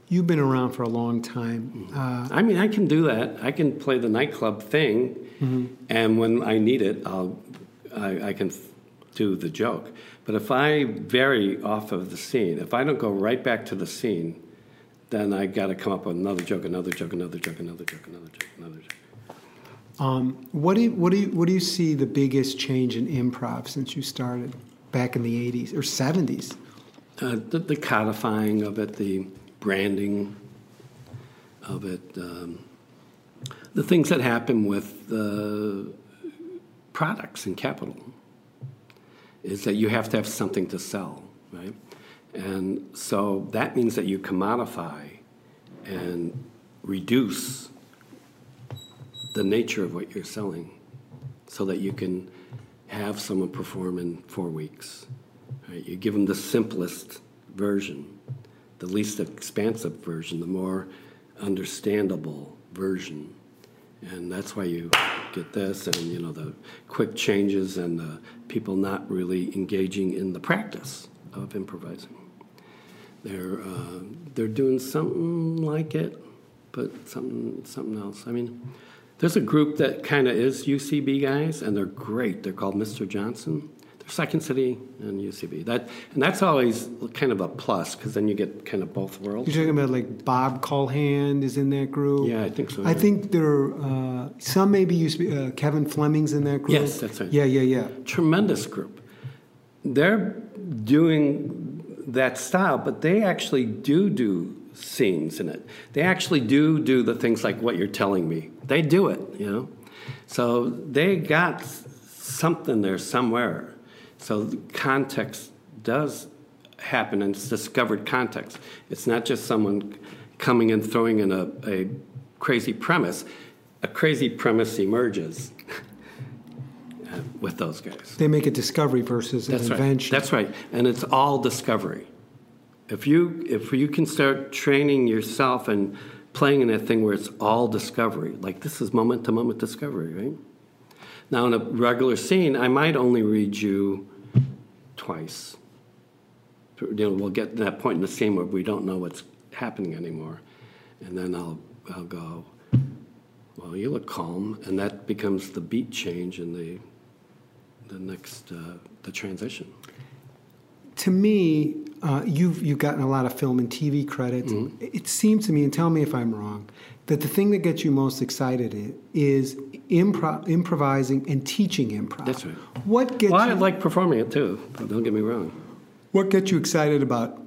You've been around for a long time. Uh, I mean, I can do that. I can play the nightclub thing, and when I need it, I'll, I, I can f- do the joke. But if I vary off of the scene, if I don't go right back to the scene, then I got to come up with another joke, another joke, another joke, another joke, another joke, another joke. um, what, do you, what, do you, what do you see the biggest change in improv since you started back in the 80s or 70s? Uh, the, the codifying of it, the branding of it, um, the things that happen with uh, products and capital is that you have to have something to sell, right? And so that means that you commodify and reduce the nature of what you're selling so that you can have someone perform in four weeks. Right? You give them the simplest version, the least expansive version, the more understandable version. And that's why you get this and you know the quick changes and the people not really engaging in the practice of improvising. They're uh, they're doing something like it, but something something else. I mean, there's a group that kind of is UCB guys, and they're great. They're called Mr. Johnson. Second City and UCB. That and that's always kind of a plus because then you get kind of both worlds. You're talking about like Bob Colhand is in that group. Yeah, I think so. I think there uh, some maybe used uh, Kevin Fleming's in that group. Yes, that's right. Yeah, yeah, yeah. tremendous group. They're doing that style, but they actually do do scenes in it. They actually do do the things like what you're telling me. They do it, you know. So they got something there somewhere. So context does happen, and it's discovered context. It's not just someone coming and throwing in a, a crazy premise. A crazy premise emerges uh, with those guys. They make a discovery versus an That's right. invention. That's right. And it's all discovery. If you if you can start training yourself and playing in that thing where it's all discovery, like this is moment to moment discovery, right? Now in a regular scene, I might only read you twice. We'll get to that point in the scene where we don't know what's happening anymore, and then I'll I'll go. Well, you look calm, and that becomes the beat change in the the next uh, the transition. To me, uh, you've you've gotten a lot of film and TV credits. Mm-hmm. It seems to me, and tell me if I'm wrong, that the thing that gets you most excited is impro- improvising and teaching improv. That's right. What gets Well, I you, like performing it too. Don't get me wrong. what gets you excited about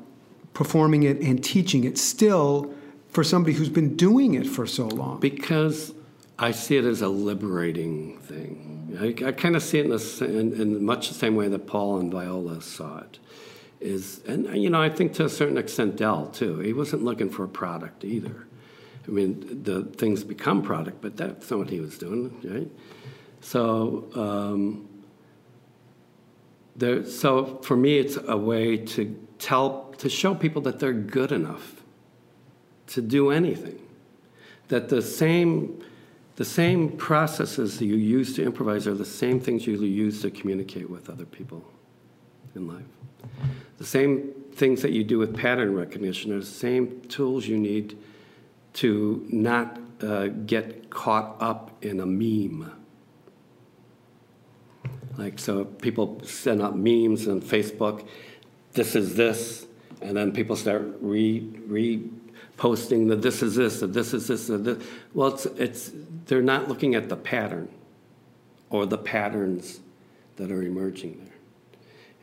performing it and teaching it still for somebody who's been doing it for so long? Because I see it as a liberating thing. I, I kind of see it in, the, in, in much the same way that Paul and Viola saw it. Is and you know I think to a certain extent Del too. He wasn't looking for a product either. I mean, the things become product, but that's not what he was doing, right? So, um, there, so for me, it's a way to tell, to show people that they're good enough to do anything. That the same, the same processes that you use to improvise are the same things you use to communicate with other people in life. The same things that you do with pattern recognition are the same tools you need to not uh, get caught up in a meme. Like, so people send up memes on Facebook, this is this, and then people start re, reposting the this is this, the this is this, the this. Well, it's, it's, they're not looking at the pattern or the patterns that are emerging there.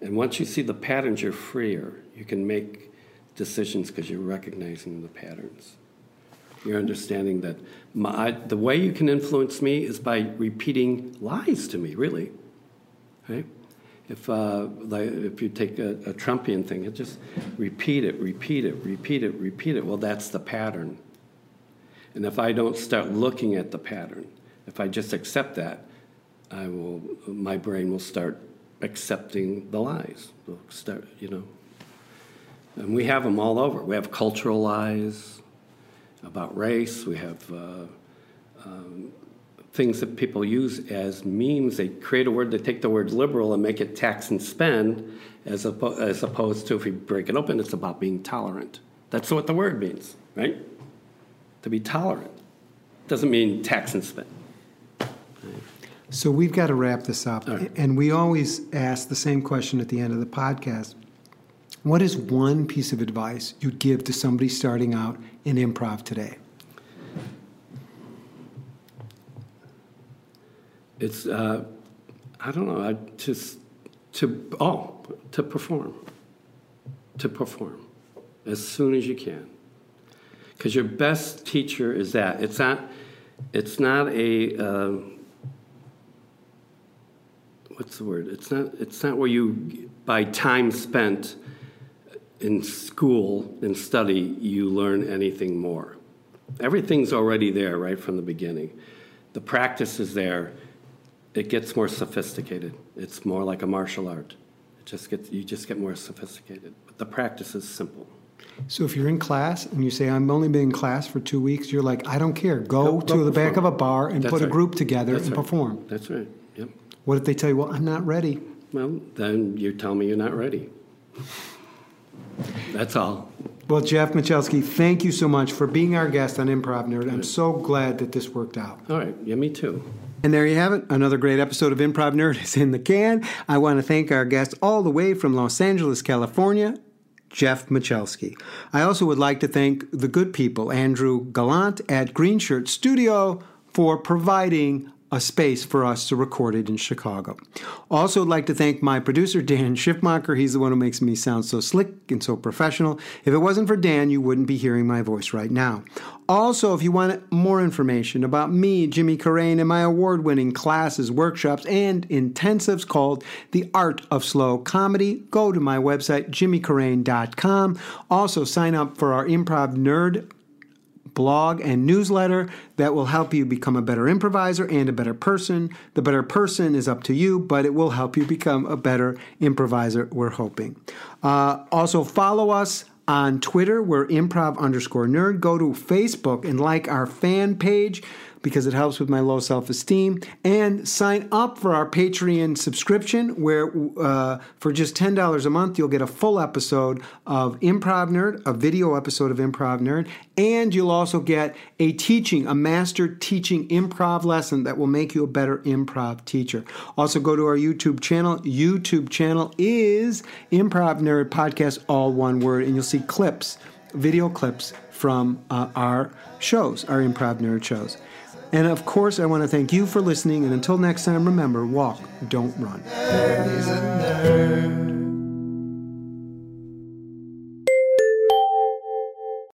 And once you see the patterns, you're freer. You can make decisions because you're recognizing the patterns. You're understanding that my, the way you can influence me is by repeating lies to me, really. Right? If, uh, like, if you take a, a Trumpian thing, it just repeat it, repeat it, repeat it, repeat it. Well, that's the pattern. And if I don't start looking at the pattern, if I just accept that, I will, my brain will start accepting the lies. You know. And we have them all over. We have cultural lies about race. We have uh, um, things that people use as memes. They create a word, they take the word liberal and make it tax and spend, as, oppo- as opposed to if you break it open, it's about being tolerant. That's what the word means, right? To be tolerant. Doesn't mean tax and spend. So we've got to wrap this up. Right. And we always ask the same question at the end of the podcast. What is one piece of advice you'd give to somebody starting out in improv today? It's, uh, I don't know, I just, to, oh, to perform. To perform as soon as you can. Because your best teacher is that. It's not, it's not a, uh, what's the word? It's not, it's not where you, by time spent in school and study, you learn anything more. Everything's already there right from the beginning. The practice is there. It gets more sophisticated. It's more like a martial art. It just gets, you just get more sophisticated. But the practice is simple. So if you're in class and you say, I'm only been in class for two weeks, you're like, I don't care. Go, Go- to go the back of a bar and That's put a group together That's and right. perform. That's right. Yep. What if they tell you, well, I'm not ready? Well, then you tell me you're not ready. That's all. Well, Jeff Michalski, thank you so much for being our guest on Improv Nerd. I'm so glad that this worked out. All right. Yeah, me too. And there you have it. Another great episode of Improv Nerd is in the can. I want to thank our guest all the way from Los Angeles, California, Jeff Michalski. I also would like to thank the good people, Andrew Gallant at Green Shirt Studio, for providing a space for us to record it in Chicago. Also, would like to thank my producer, Dan Schiffmacher. He's the one who makes me sound so slick and so professional. If it wasn't for Dan, you wouldn't be hearing my voice right now. Also, if you want more information about me, Jimmy Carrane, and my award winning classes, workshops, and intensives called The Art of Slow Comedy, go to my website, jimmycarrane.com. Also, sign up for our Improv Nerd blog and newsletter that will help you become a better improviser and a better person. The better person is up to you, but it will help you become a better improviser, we're hoping. Uh, also, follow us on Twitter. We're improv underscore nerd. Go to Facebook and like our fan page because it helps with my low self esteem. And sign up for our Patreon subscription, where uh, for just $10 a month, you'll get a full episode of Improv Nerd, a video episode of Improv Nerd, and you'll also get a teaching, a master teaching improv lesson that will make you a better improv teacher. Also, go to our YouTube channel. YouTube channel is Improv Nerd Podcast, all one word, and you'll see clips, video clips from uh, our shows, our Improv Nerd shows. And of course, I want to thank you for listening. And until next time, remember walk, don't run.